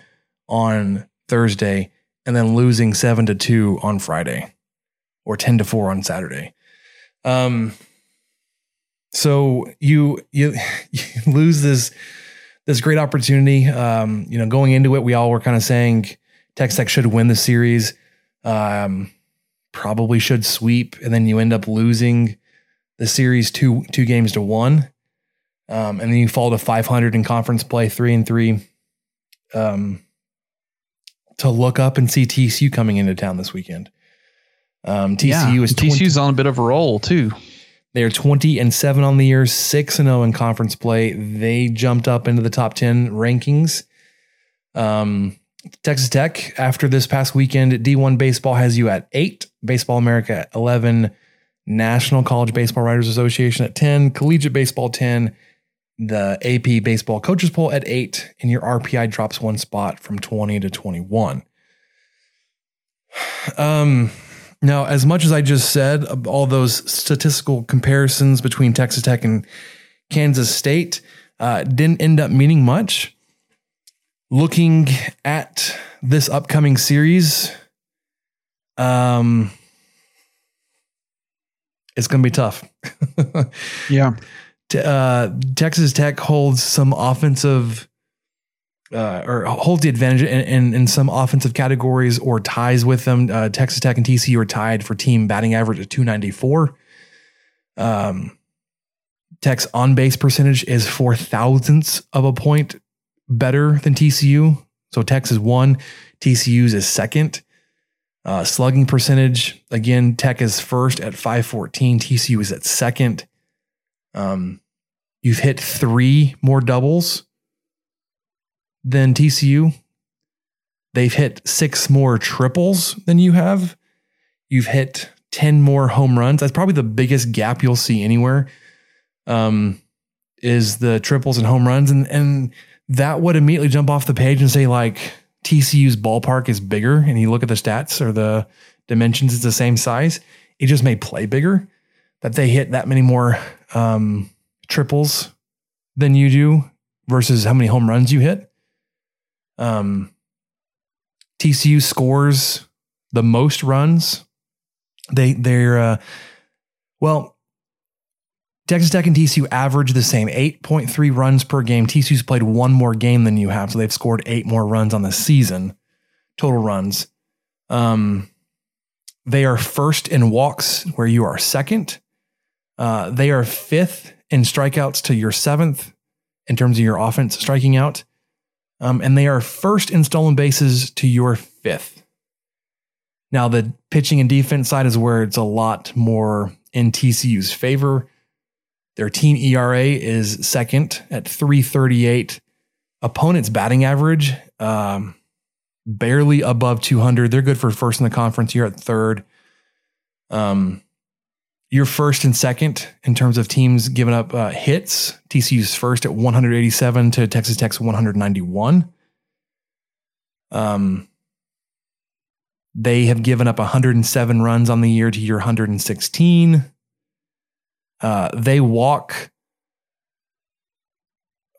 on Thursday and then losing seven to two on Friday or ten to four on Saturday. Um, So you you, you lose this this great opportunity. Um, you know, going into it, we all were kind of saying Texas Tech should win the series. Um, probably should sweep, and then you end up losing the series two two games to one. Um, and then you fall to 500 in conference play, three and three. Um, to look up and see TCU coming into town this weekend. Um, TCU yeah, is TCU's on a bit of a roll too. They are 20 and 7 on the year, 6 and 0 in conference play. They jumped up into the top 10 rankings. Um, Texas Tech, after this past weekend, D1 baseball has you at 8, Baseball America at 11, National College Baseball Writers Association at 10, Collegiate Baseball 10, the AP Baseball Coaches Poll at 8, and your RPI drops one spot from 20 to 21. Um, now, as much as I just said, all those statistical comparisons between Texas Tech and Kansas State uh, didn't end up meaning much. Looking at this upcoming series, um, it's going to be tough. yeah. Uh, Texas Tech holds some offensive uh, or holds the advantage in, in, in, some offensive categories or ties with them. Uh, Texas Tech and TCU are tied for team batting average at 294. Um, Tech's on base percentage is four thousandths of a point better than TCU. So Texas one, TCU's is second. Uh, slugging percentage, again, Tech is first at 514, TCU is at second. Um, you've hit three more doubles than TCU. They've hit six more triples than you have. You've hit 10 more home runs. That's probably the biggest gap you'll see anywhere. Um, is the triples and home runs. And and that would immediately jump off the page and say, like, TCU's ballpark is bigger. And you look at the stats or the dimensions, it's the same size. It just may play bigger. That they hit that many more um, triples than you do versus how many home runs you hit. Um, TCU scores the most runs. They they're uh, well. Texas Tech and TCU average the same 8.3 runs per game. TCU's played one more game than you have, so they've scored eight more runs on the season, total runs. Um, they are first in walks, where you are second. Uh, they are fifth in strikeouts to your seventh in terms of your offense striking out. Um, and they are first in stolen bases to your fifth. Now, the pitching and defense side is where it's a lot more in TCU's favor. Their team ERA is second at 338. Opponent's batting average, um, barely above 200. They're good for first in the conference. You're at third. Um, you're first and second in terms of teams giving up uh, hits. TCU's first at 187 to Texas Tech's 191. Um, they have given up 107 runs on the year to your 116. Uh, they walk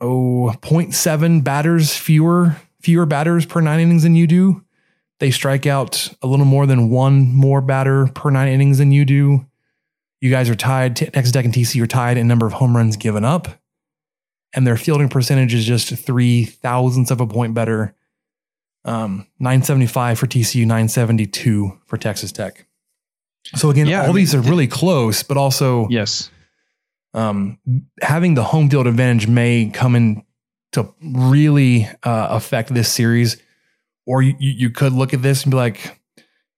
oh 0.7 batters fewer fewer batters per nine innings than you do. They strike out a little more than one more batter per nine innings than you do. You guys are tied. Texas Tech and TC are tied in number of home runs given up. And their fielding percentage is just three thousandths of a point better. Um, 975 for TCU, 972 for Texas Tech. So again, yeah, all I mean, these are really close, but also yes, um, having the home field advantage may come in to really uh, affect this series. Or you, you could look at this and be like,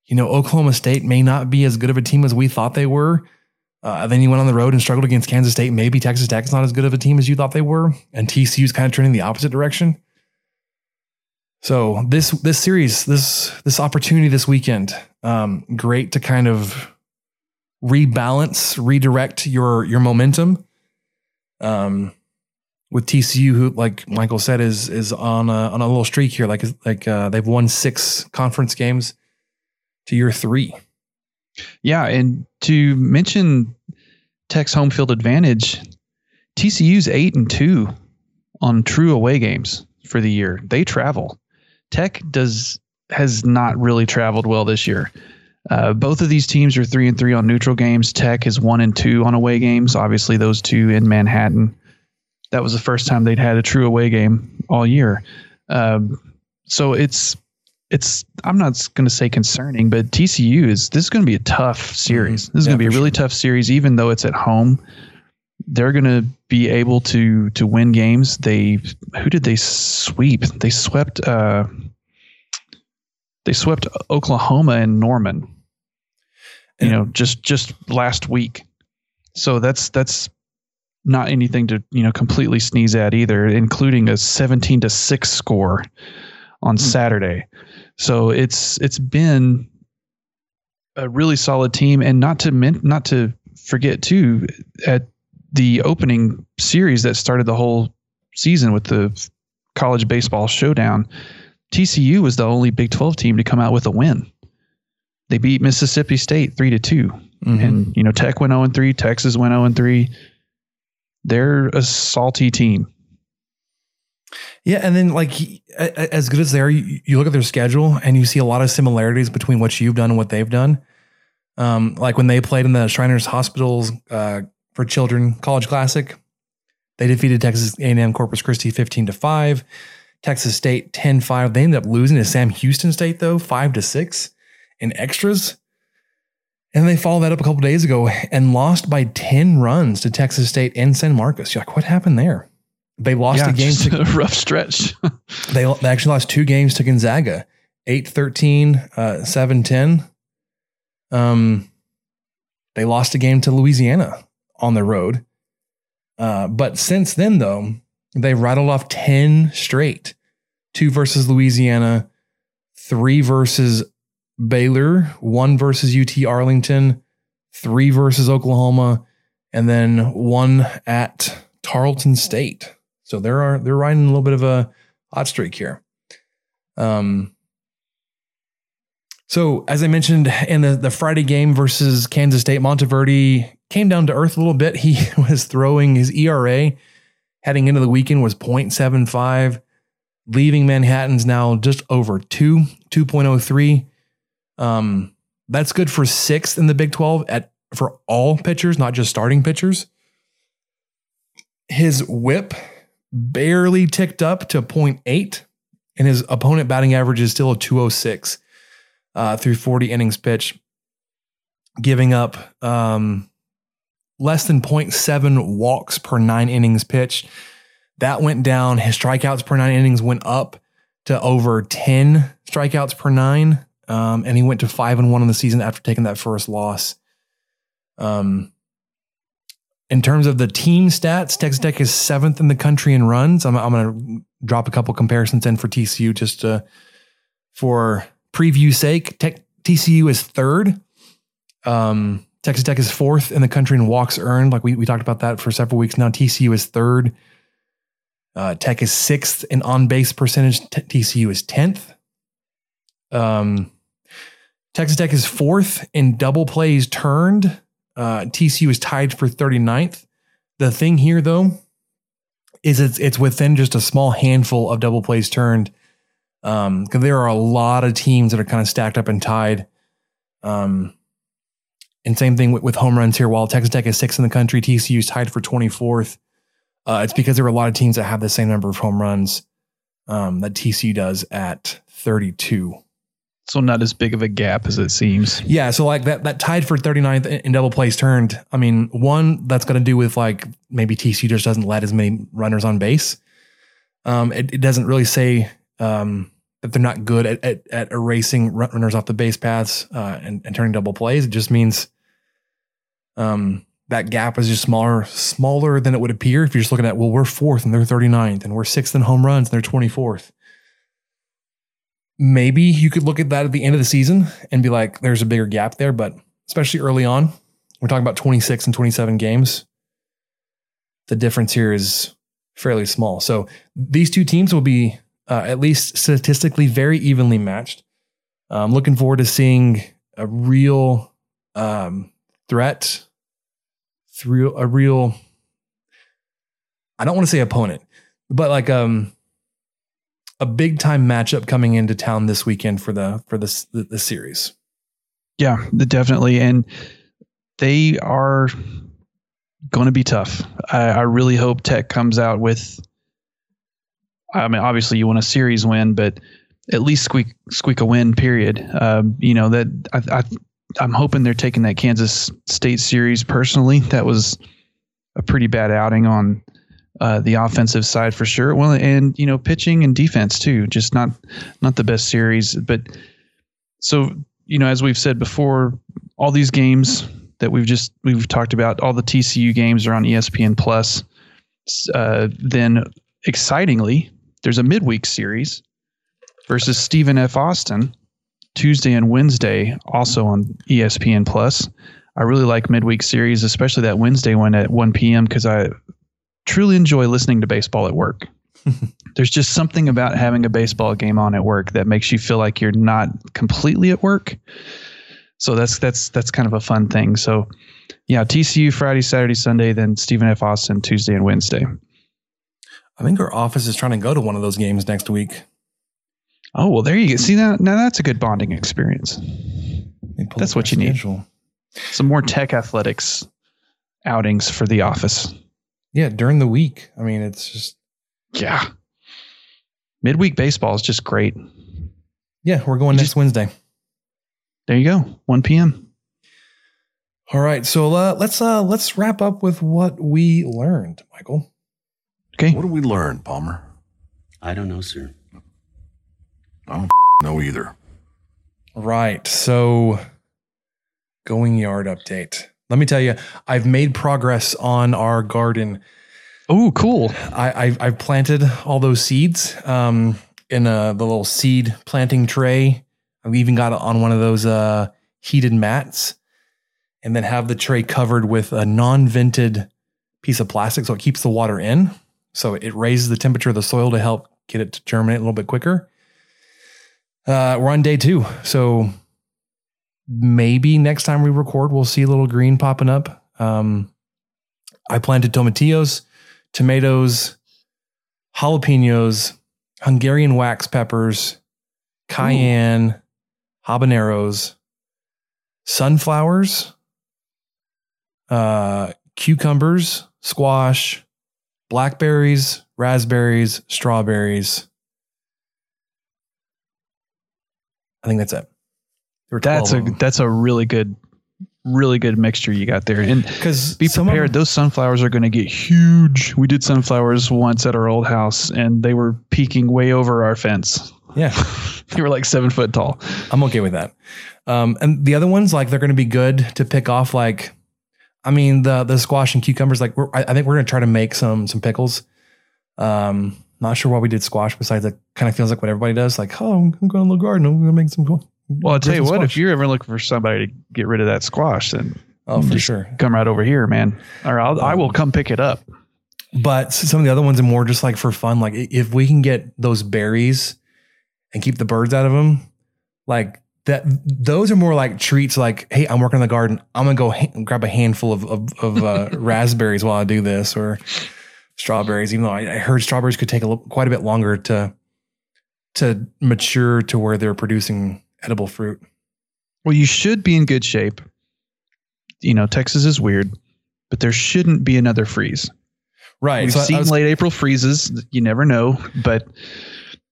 you know, Oklahoma State may not be as good of a team as we thought they were. Uh, then you went on the road and struggled against Kansas State. Maybe Texas Tech is not as good of a team as you thought they were, and TCU is kind of turning the opposite direction. So this this series, this this opportunity this weekend, um, great to kind of rebalance, redirect your your momentum. Um, with TCU, who like Michael said, is is on a on a little streak here. Like like uh, they've won six conference games to year three. Yeah, and to mention Tech's home field advantage, TCU's eight and two on true away games for the year. They travel. Tech does has not really traveled well this year. Uh, both of these teams are three and three on neutral games. Tech is one and two on away games. Obviously, those two in Manhattan. That was the first time they'd had a true away game all year. Um, so it's it's I'm not going to say concerning, but TCU is this is going to be a tough series. This is Yeah, going to be a really tough series, even though it's at home. They're going to be able to to win games. They who did they sweep? They swept. Uh, they swept Oklahoma and Norman. You know, just just last week. So that's that's not anything to you know completely sneeze at either, including a seventeen to six score on Saturday. So it's it's been a really solid team, and not to men- not to forget too at the opening series that started the whole season with the college baseball showdown. TCU was the only Big Twelve team to come out with a win. They beat Mississippi State three to 2 mm-hmm. and you know Tech went zero and three, Texas went zero and three. They're a salty team. Yeah, and then like he- as good as they are, you, you look at their schedule and you see a lot of similarities between what you've done and what they've done. Um, like when they played in the Shriners Hospitals uh, for Children College Classic, they defeated Texas A&M Corpus Christi 15 to 5, Texas State 10-5. They ended up losing to Sam Houston State though, 5 to 6 in extras. And they followed that up a couple days ago and lost by 10 runs to Texas State and San Marcos. You're like, what happened there? They lost Yeah, a game to a rough stretch. they, they actually lost two games to Gonzaga 8 13, uh, 7 10. Um, they lost a game to Louisiana on the road. Uh, but since then, though, they rattled off 10 straight two versus Louisiana, three versus Baylor, one versus UT Arlington, three versus Oklahoma, and then one at Tarleton State. So there are they're riding a little bit of a hot streak here. Um, so as I mentioned in the, the Friday game versus Kansas State, Monteverde came down to earth a little bit. He was throwing his ERA heading into the weekend was 0.75, leaving Manhattan's now just over two, 2.03. Um, that's good for sixth in the Big 12 at for all pitchers, not just starting pitchers. His whip barely ticked up to 0.8, and his opponent batting average is still a 206 uh, through 40 innings pitched, giving up um, less than 0.7 walks per nine innings pitched. That went down. His strikeouts per nine innings went up to over 10 strikeouts per nine. Um, and he went to five and one in the season after taking that first loss. Um, in terms of the team stats, Texas Tech is seventh in the country in runs. I'm, I'm going to drop a couple comparisons in for TCU just to, for preview sake. Tech, TCU is third. Um, Texas Tech is fourth in the country in walks earned. Like we, we talked about that for several weeks now. TCU is third. Uh, Tech is sixth in on base percentage. T- TCU is 10th. Um, Texas Tech is fourth in double plays turned. Uh, TCU is tied for 39th. The thing here, though, is it's it's within just a small handful of double plays turned. Um, because there are a lot of teams that are kind of stacked up and tied. Um, and same thing with, with home runs here. While Texas Tech is sixth in the country, TCU is tied for 24th. Uh, it's because there are a lot of teams that have the same number of home runs um, that TCU does at 32. So not as big of a gap as it seems. Yeah, so like that that tied for 39th in- double plays turned. I mean, one that's going to do with like maybe TCU just doesn't let as many runners on base. Um, it, it doesn't really say um, that they're not good at, at, at erasing runners off the base paths uh, and, and turning double plays. It just means um, that gap is just smaller smaller than it would appear if you're just looking at well, we're fourth and they're 39th, and we're sixth in home runs and they're 24th maybe you could look at that at the end of the season and be like, there's a bigger gap there. But especially early on, we're talking about 26 and 27 games. The difference here is fairly small. So these two teams will be uh, at least statistically very evenly matched. I'm looking forward to seeing a real um, threat through a real, I don't want to say opponent, but like um, a big time matchup coming into town this weekend for the for this the, the series. Yeah, definitely. And they are going to be tough. I, I really hope Tech comes out with. I mean, obviously, you want a series win, but at least squeak squeak a win. Period. Um, you know that I, I I'm hoping they're taking that Kansas State series personally. That was a pretty bad outing on uh, the offensive side for sure. Well, and you know, pitching and defense too. Just not not the best series. But so you know, as we've said before, all these games that we've just we've talked about, all the TCU games are on ESPN Plus. Uh, then, excitingly, there's a midweek series versus Stephen F. Austin Tuesday and Wednesday, also on ESPN Plus. I really like midweek series, especially that Wednesday one at 1 p.m. because I truly enjoy listening to baseball at work. There's just something about having a baseball game on at work that makes you feel like you're not completely at work. So that's that's that's kind of a fun thing. So yeah, TCU Friday, Saturday, Sunday, then Stephen F. Austin Tuesday and Wednesday. I think our office is trying to go to one of those games next week. Oh well, there you go. See that now that's a good bonding experience. That's what you need. Some more tech athletics outings for the office. Yeah, during the week. I mean, it's just Yeah. Midweek baseball is just great. yeah. We're going next Wednesday. There you go. 1 p.m. All right, so uh, let's uh, let's wrap up with what we learned, Michael. Okay. What did we learn, Palmer? I don't know, sir. I don't know either. Right. So, going yard update. Let me tell you, I've made progress on our garden. Oh, cool! I, I've, I've planted all those seeds um, in a, the little seed planting tray. I've even got it on one of those uh, heated mats, and then have the tray covered with a non-vented piece of plastic, so it keeps the water in. So it raises the temperature of the soil to help get it to germinate a little bit quicker. Uh, we're on day two, so maybe next time we record, we'll see a little green popping up. Um, I planted tomatillos, tomatoes, jalapenos, Hungarian wax peppers, cayenne, habaneros, sunflowers, uh, cucumbers, squash, blackberries, raspberries, strawberries. I think that's it. That's a that's a really good really good mixture you got there. And because be prepared, those sunflowers are going to get huge. We did sunflowers once at our old house, and they were peeking way over our fence. Yeah, they were like seven foot tall. I'm okay with that. Um, and the other ones, like they're going to be good to pick off. Like, I mean, the the squash and cucumbers. Like, we're, I, I think we're going to try to make some some pickles. Um, not sure why we did squash. Besides, it kind of feels like what everybody does. Like, oh, I'm going to the garden. I'm going to make some. Well, I'll tell you what, if you're ever looking for somebody to get rid of that squash, then Oh, for sure. come right over here, man. Or I'll, I will come pick it up. But some of the other ones are more just like for fun. Like if we can get those berries and keep the birds out of them, like that, those are more like treats. Like, hey, I'm working in the garden. I'm gonna go ha- grab a handful of of, of uh, raspberries while I do this, or strawberries. Even though I, I heard strawberries could take a little, quite a bit longer to to mature to where they're producing edible fruit. Well, you should be in good shape. You know, Texas is weird, but there shouldn't be another freeze. Right. We've so seen was- late April freezes. You never know, but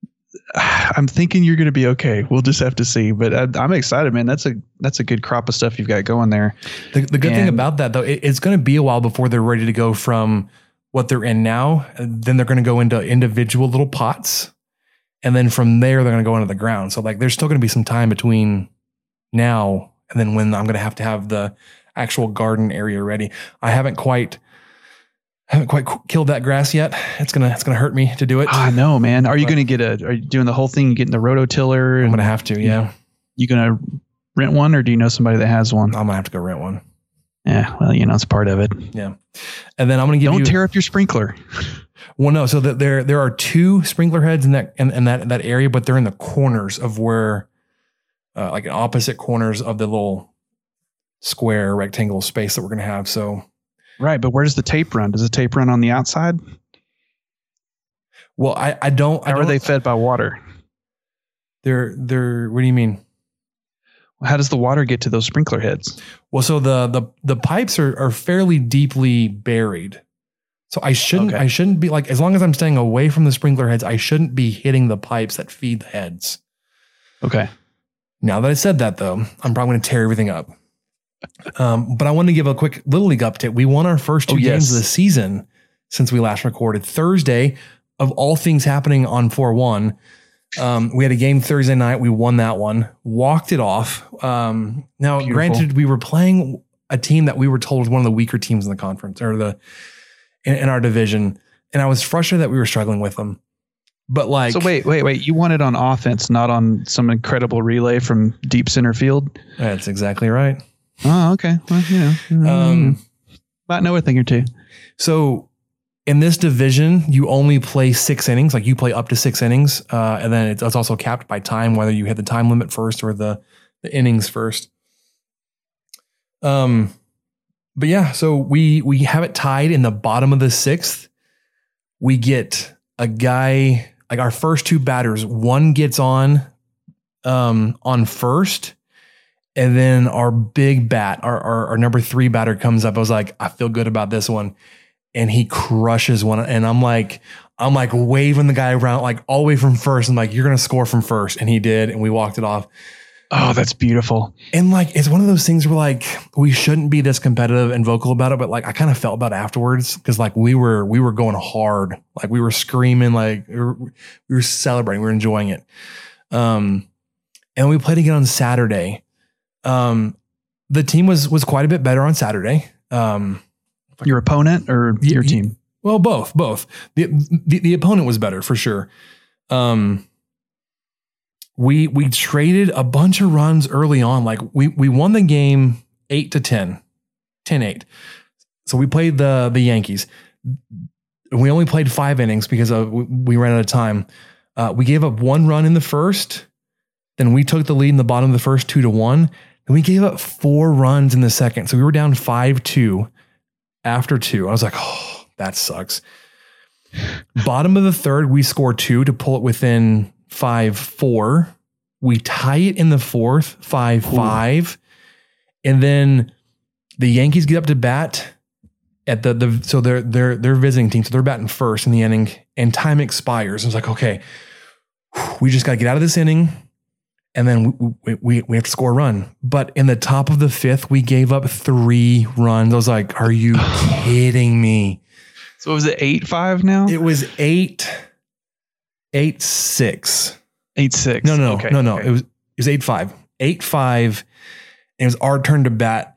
I'm thinking you're going to be okay. We'll just have to see. But I, I'm excited, man. That's a that's a good crop of stuff you've got going there. The, the good thing about that, though, it, it's going to be a while before they're ready to go from what they're in now. Then they're going to go into individual little pots. And then from there, they're going to go into the ground. So, like, there's still going to be some time between now and then when I'm going to have to have the actual garden area ready. I haven't quite. Haven't quite killed that grass yet. It's gonna it's gonna hurt me to do it. Ah, I know, man. Are you But- going to get a? Are you doing the whole thing? Getting the rototiller? I'm gonna have to. Yeah, You going to rent one, or do you know somebody that has one? I'm gonna have to go rent one. Yeah, well, you know, it's part of it. Yeah, and then I'm gonna give Don't you. tear up your sprinkler. Well, no. So that there there are two sprinkler heads in that in, in that that area, but they're in the corners of where, uh, like opposite corners of the little square rectangle space that we're gonna have. So Right, but where does the tape run? Does the tape run on the outside? well, I I don't. How are don't- they fed by water? They're they're. What do you mean? How does the water get to those sprinkler heads? Well, so the the the pipes are are fairly deeply buried. So I shouldn't Okay. I shouldn't be like as long as I'm staying away from the sprinkler heads, I shouldn't be hitting the pipes that feed the heads. Okay. Now that I said that though, I'm probably going to tear everything up. Um, but I want to give a quick little league update. We won our first two Oh, games yes. of the season since we last recorded. Thursday, of all things happening on 4 1, um, we had a game Thursday night. We won that one, walked it off. Um, now, Beautiful. granted, we were playing a team that we were told was one of the weaker teams in the conference or the in, in our division. And I was frustrated that we were struggling with them. But like, so wait, wait, wait. You won it on offense, not on some incredible relay from deep center field. that's exactly right. Oh, okay. Well, you know, Um, might know a thing or two. So in this division, you only play six innings. Like you play up to six innings, uh, and then it's, it's also capped by time, whether you hit the time limit first or the the innings first. Um, but yeah, so we we have it tied in the bottom of the sixth. We get a guy like our first two batters. One gets on, um, on first. And then our big bat, our, our, our number three batter comes up. I was like, I feel good about this one. And he crushes one. And I'm like, I'm like waving the guy around, like all the way from first. I'm like, you're to score from first. And he did. And we walked it off. Oh, that's beautiful. And like, it's one of those things where like, we shouldn't be this competitive and vocal about it. But like, I kind of felt about afterwards because like we were, we were going hard. Like we were screaming, like we were, we were celebrating, we were enjoying it. Um, and we played again on Saturday. Um, the team was was quite a bit better on Saturday. Um, Your opponent or your team? well, both, both. The, the the opponent was better for sure. Um, we we traded a bunch of runs early on. Like we we won the game eight to 10, 10-8. So we played the the Yankees. We only played five innings because of, we, ran out of time. Uh, we gave up one run in the first. Then we took the lead in the bottom of the first two to one. And we gave up four runs in the second. So we were down 5 2 after two. I was like, oh, that sucks. Bottom of the third, we score two to pull it within 5 4. We tie it in the fourth, 5 5. And then the Yankees get up to bat at the, the so they're they're they're visiting team. So they're batting first in the inning and time expires. I was like, okay, we just got to get out of this inning and then we, we, we, we have to score a run. But in the top of the fifth, we gave up three runs. I was like, are you kidding me? So it was it eight five now? It was eight, eight, six. Eight six. No, no, Okay, no, no. okay. It was, it was eight, five, eight, five. And it was our turn to bat.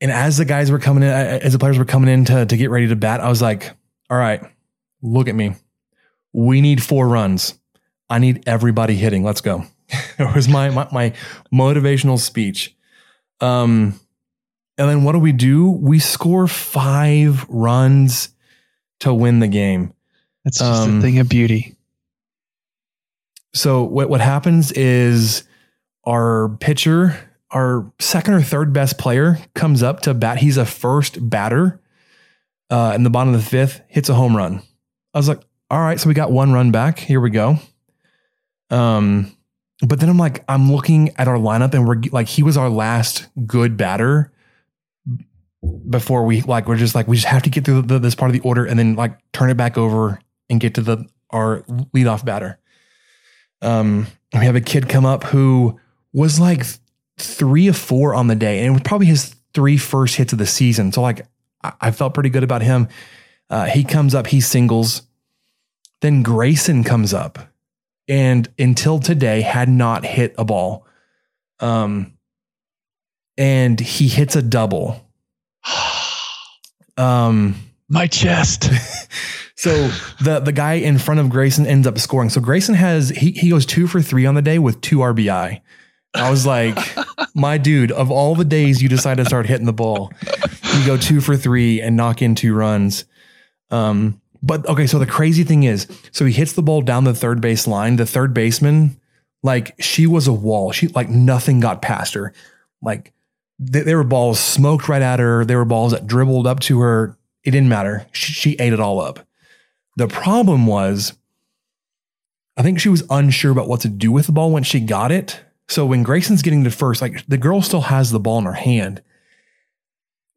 And as the guys were coming in, as the players were coming in to, to get ready to bat, I was like, all right, look at me. We need four runs. I need everybody hitting. Let's go. it was my, my my motivational speech. Um, and then what do we do? We score five runs to win the game. That's just Um, a thing of beauty. So what what happens is our pitcher, our second or third best player, comes up to bat. He's a first batter uh, in the bottom of the fifth, hits a home run. I was like, all right, so we got one run back. Here we go. Um, but then I'm like, I'm looking at our lineup, and we're like, he was our last good batter before we like we're just like we just have to get through the, this part of the order and then like turn it back over and get to the our leadoff batter. Um, we have a kid come up who was like three of four on the day, and it was probably his three first hits of the season. So like I, I felt pretty good about him. Uh, he comes up, he singles. Then Grayson comes up, and until today had not hit a ball. Um, and he hits a double. Um, my chest. so the the guy in front of Grayson ends up scoring. So Grayson has he he goes two for three on the day with two RBI. I was like, my dude, of all the days you decide to start hitting the ball, you go two for three and knock in two runs. Um, but okay, so the crazy thing is, so he hits the ball down the third base line. The third baseman, like she was a wall. She like nothing got past her. Like th- there were balls smoked right at her. There were balls that dribbled up to her. It didn't matter. She, she ate it all up. The problem was, I think she was unsure about what to do with the ball when she got it. So when Grayson's getting to first, like the girl still has the ball in her hand.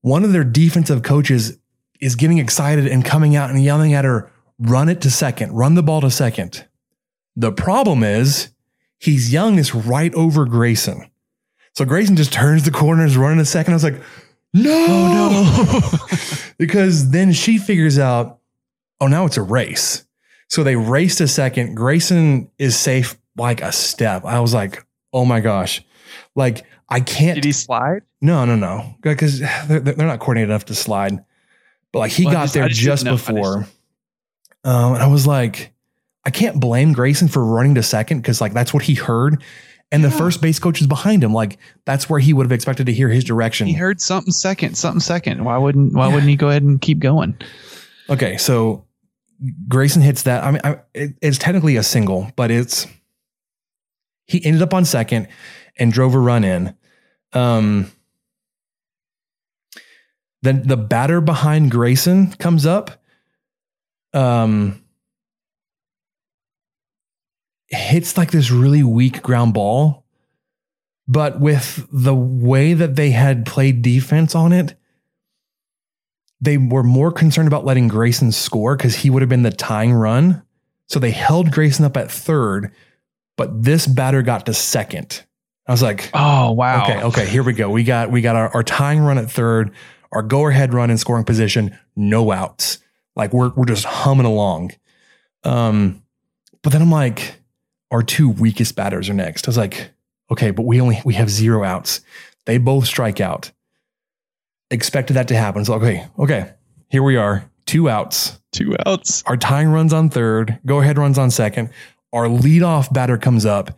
One of their defensive coaches is getting excited and coming out and yelling at her, run it to second, run the ball to second. The problem is he's yelling this right over Grayson. So Grayson just turns the corner, is running a second. I was like, oh, no, no. because then she figures out, oh, now it's a race. So they raced a second. Grayson is safe like a step. I was like, oh my gosh. Like, I can't. Did he slide? No, no, no. Because they're, they're not coordinated enough to slide. But like, he Well, got just- there just just before. Um, and I was like, I can't blame Grayson for running to second because like that's what he heard. And the first base coach is behind him. Like that's where he would have expected to hear his direction. He heard something second, something second. Why wouldn't Why wouldn't he go ahead and keep going? Okay, so Grayson hits that. I mean, I, it, it's technically a single, but it's he ended up on second and drove a run in. Um, then the batter behind Grayson comes up. Um, hits like this really weak ground ball, but with the way that they had played defense on it, they were more concerned about letting Grayson score because he would have been the tying run. So they held Grayson up at third, but this batter got to second. I was like, Oh wow. okay, okay, here we go. We got we got our, our tying run at third, our go ahead run in scoring position, no outs. Like we're we're just humming along. Um, but then I'm like, our two weakest batters are next. I was like, okay, but we only we have zero outs. They both strike out. Expected that to happen. So okay, okay, here we are, two outs. Two outs. Our tying runs on third, go ahead runs on second. Our leadoff batter comes up.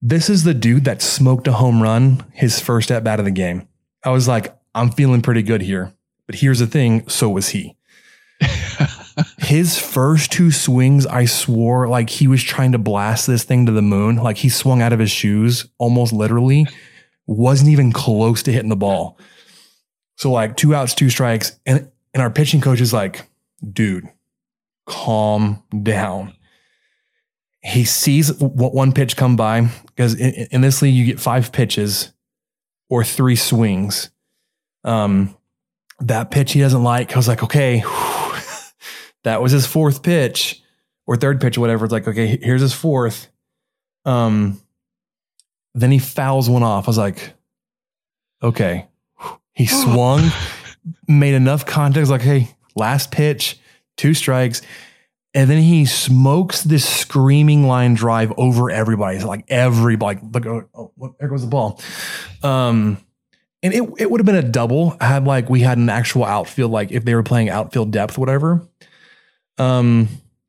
This is the dude that smoked a home run his first at bat of the game. I was like, I'm feeling pretty good here. But here's the thing so was he. his first two swings, I swore like he was trying to blast this thing to the moon. Like he swung out of his shoes almost literally, wasn't even close to hitting the ball. So, like, two outs, two strikes. And, and our pitching coach is like, dude, calm down. He sees what one pitch come by because in, in this league you get five pitches or three swings. Um, that pitch he doesn't like. I was like, okay, that was his fourth pitch or third pitch or whatever. It's like, okay, here's his fourth. Um, then he fouls one off. I was like, okay. He swung, made enough contact. Like, hey, last pitch, two strikes. And then he smokes this screaming line drive over everybody. It's like everybody, look, oh, oh, there goes the ball. Um, and it, it would have been a double had like we had an actual outfield, like if they were playing outfield depth, whatever. Um,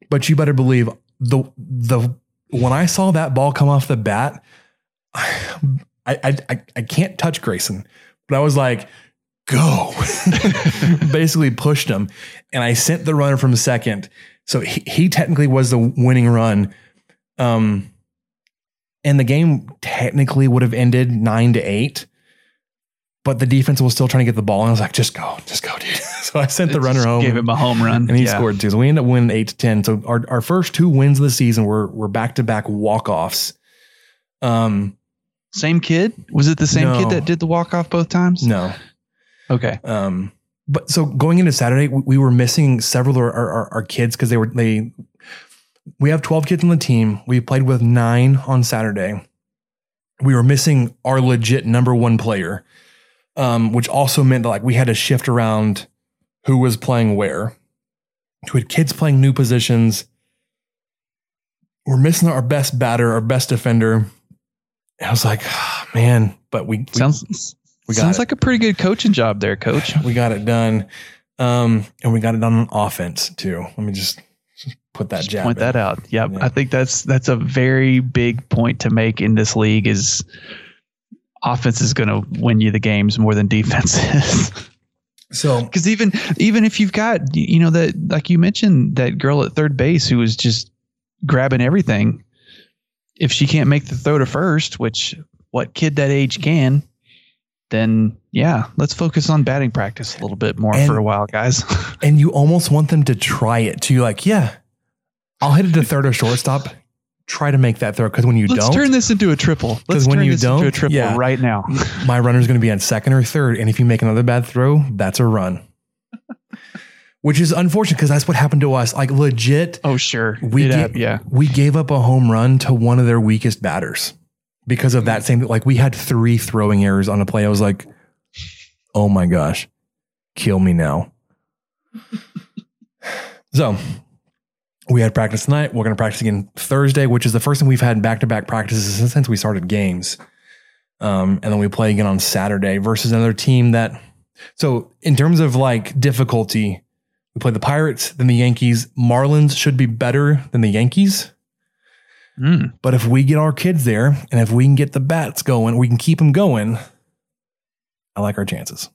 but you better believe the the when I saw that ball come off the bat, I I I, I can't touch Grayson, but I was like, go. Basically pushed him. And I sent the runner from second. So he, he technically was the winning run. Um, and the game technically would have ended nine to eight. But the defense was still trying to get the ball. And I was like, just go, just go, dude. so I sent the runner home. gave him a home run. And he Yeah. scored two. So we ended up winning eight to 10. So our, our first two wins of the season were, were back to back walk offs. Um, Same kid? Was it the same No. kid that did the walk off both times? no. Okay. Um, but so going into Saturday, we, we were missing several of our, our, our kids because they were they. We have twelve kids on the team. We played with nine on Saturday. We were missing our legit number one player, um, which also meant that like we had to shift around who was playing where. We had kids playing new positions. We're missing our best batter, our best defender. I was like, "Ah, man, but we, we Sounds we got sounds it. like a pretty good coaching job there, coach. we got it done. Um, and we got it done on offense too. Let me just, just put that jab. Point in. that out. Yep. Yeah. I think that's that's a very big point to make in this league is offense is going to win you the games more than defense is. So Because even even if you've got you know that like you mentioned that girl at third base who was just grabbing everything, if she can't make the throw to first, which what kid that age can, then yeah, let's focus on batting practice a little bit more And- for a while, guys. and you almost want them to try it too. Like, yeah, I'll hit it to third or shortstop. try to make that throw because when you Let's don't, turn this into a triple. Because when turn you this don't, into a triple yeah, right now. my runner's going to be on second or third, and if you make another bad throw, that's a run. Which is unfortunate because that's what happened to us. Like legit. Oh sure, we It ga- hap- yeah. we gave up a home run to one of their weakest batters because of that same. Like we had three throwing errors on a play. I was like, oh my gosh, kill me now. so we had practice tonight. We're going to practice again Thursday, which is the first time we've had back to back practices since, since we started games. Um, and then we play again on Saturday versus another team that. So in terms of like difficulty, we play the Pirates, then the Yankees. Marlins should be better than the Yankees. Mm. But if we get our kids there and if we can get the bats going, we can keep them going. I like our chances.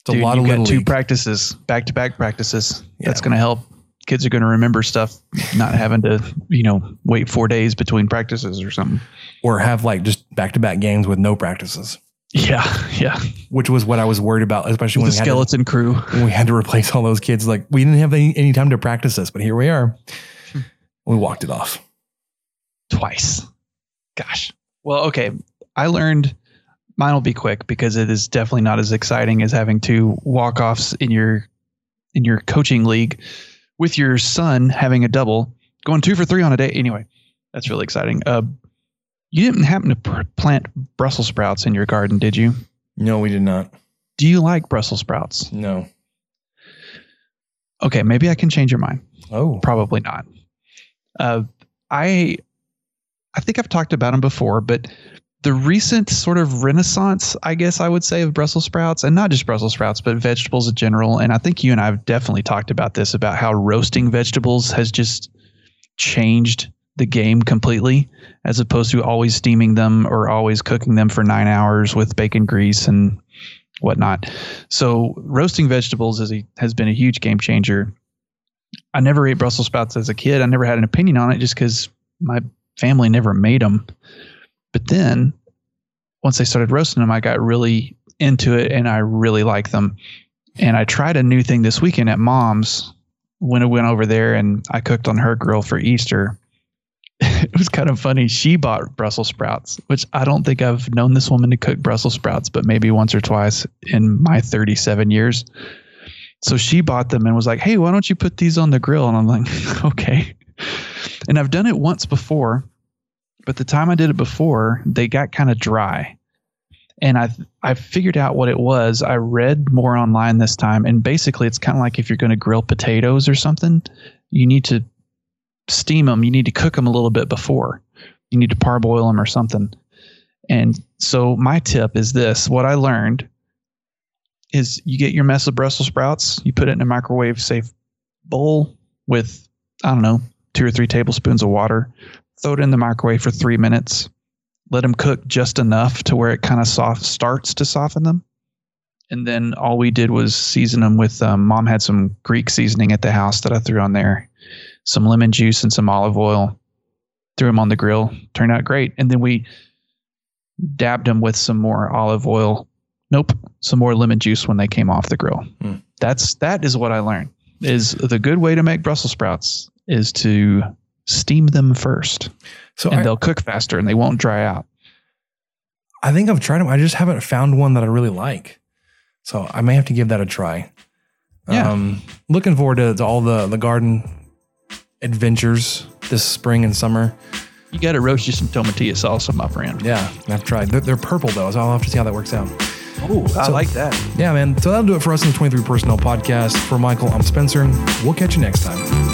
It's Dude, a lot of got little two league. practices, back to back practices. That's going to help. Kids are going to remember stuff, not having to, you know, wait four days between practices or something. or have like just back to back games with no practices. Yeah, yeah. Which was what I was worried about, especially when the we had to- skeleton crew. when we had to replace all those kids. Like we didn't have any, any time to practice this, but here we are. We walked it off. twice. Gosh. Well, okay. I learned mine will be quick because it is definitely not as exciting as having two walk offs in your in your coaching league with your son having a double, going two for three on a day. Anyway, that's really exciting. Uh, you didn't happen to pr- plant Brussels sprouts in your garden, did you? No, we did not. Do you like Brussels sprouts? No. Okay, maybe I can change your mind. Oh, probably not. Uh, I I think I've talked about them before, but the recent sort of renaissance, I guess I would say, of Brussels sprouts, and not just Brussels sprouts, but vegetables in general. And I think you and I have definitely talked about this about how roasting vegetables has just changed the game completely, as opposed to always steaming them or always cooking them for nine hours with bacon grease and whatnot. So roasting vegetables a, has been a huge game changer. I never ate Brussels sprouts as a kid. I never had an opinion on it just because my family never made them. But then once I started roasting them, I got really into it and I really like them. And I tried a new thing this weekend at mom's when I went over there and I cooked on her grill for Easter. it was kind of funny. She bought Brussels sprouts, which I don't think I've known this woman to cook Brussels sprouts, but maybe once or twice in my 37 years. So she bought them and was like, "Hey, why don't you put these on the grill?" And I'm like, "Okay." And I've done it once before, but the time I did it before, they got kind of dry. And I I figured out what it was. I read more online this time, and basically, it's kind of like if you're going to grill potatoes or something, you need to steam them. You need to cook them a little bit before. You need to parboil them or something. And so my tip is this: what I learned is you get your mess of Brussels sprouts, you put it in a microwave safe bowl with, I don't know, two or three tablespoons of water, throw it in the microwave for three minutes, let them cook just enough to where it kind of soft starts to soften them. And then all we did was season them with, um, mom had some Greek seasoning at the house that I threw on there, some lemon juice and some olive oil, threw them on the grill, turned out great. And then we dabbed them with some more olive oil Nope. Some more lemon juice when they came off the grill. Hmm. That's that is what I learned. Is the good way to make Brussels sprouts is to steam them first. So and I- they'll cook faster and they won't dry out. I think I've tried them. I just haven't found one that I really like. So I may have to give that a try. Yeah. Um, looking forward to, to all the, the garden adventures this spring and summer. You got to roast you some tomatillo salsa, my friend. Yeah, I've tried. They're, they're purple though, so I'll have to see how that works out. Oh, I like that. Yeah, man. So that'll do it for us in the 23 Personnel Podcast. For Michael, I'm Spencer. We'll catch you next time.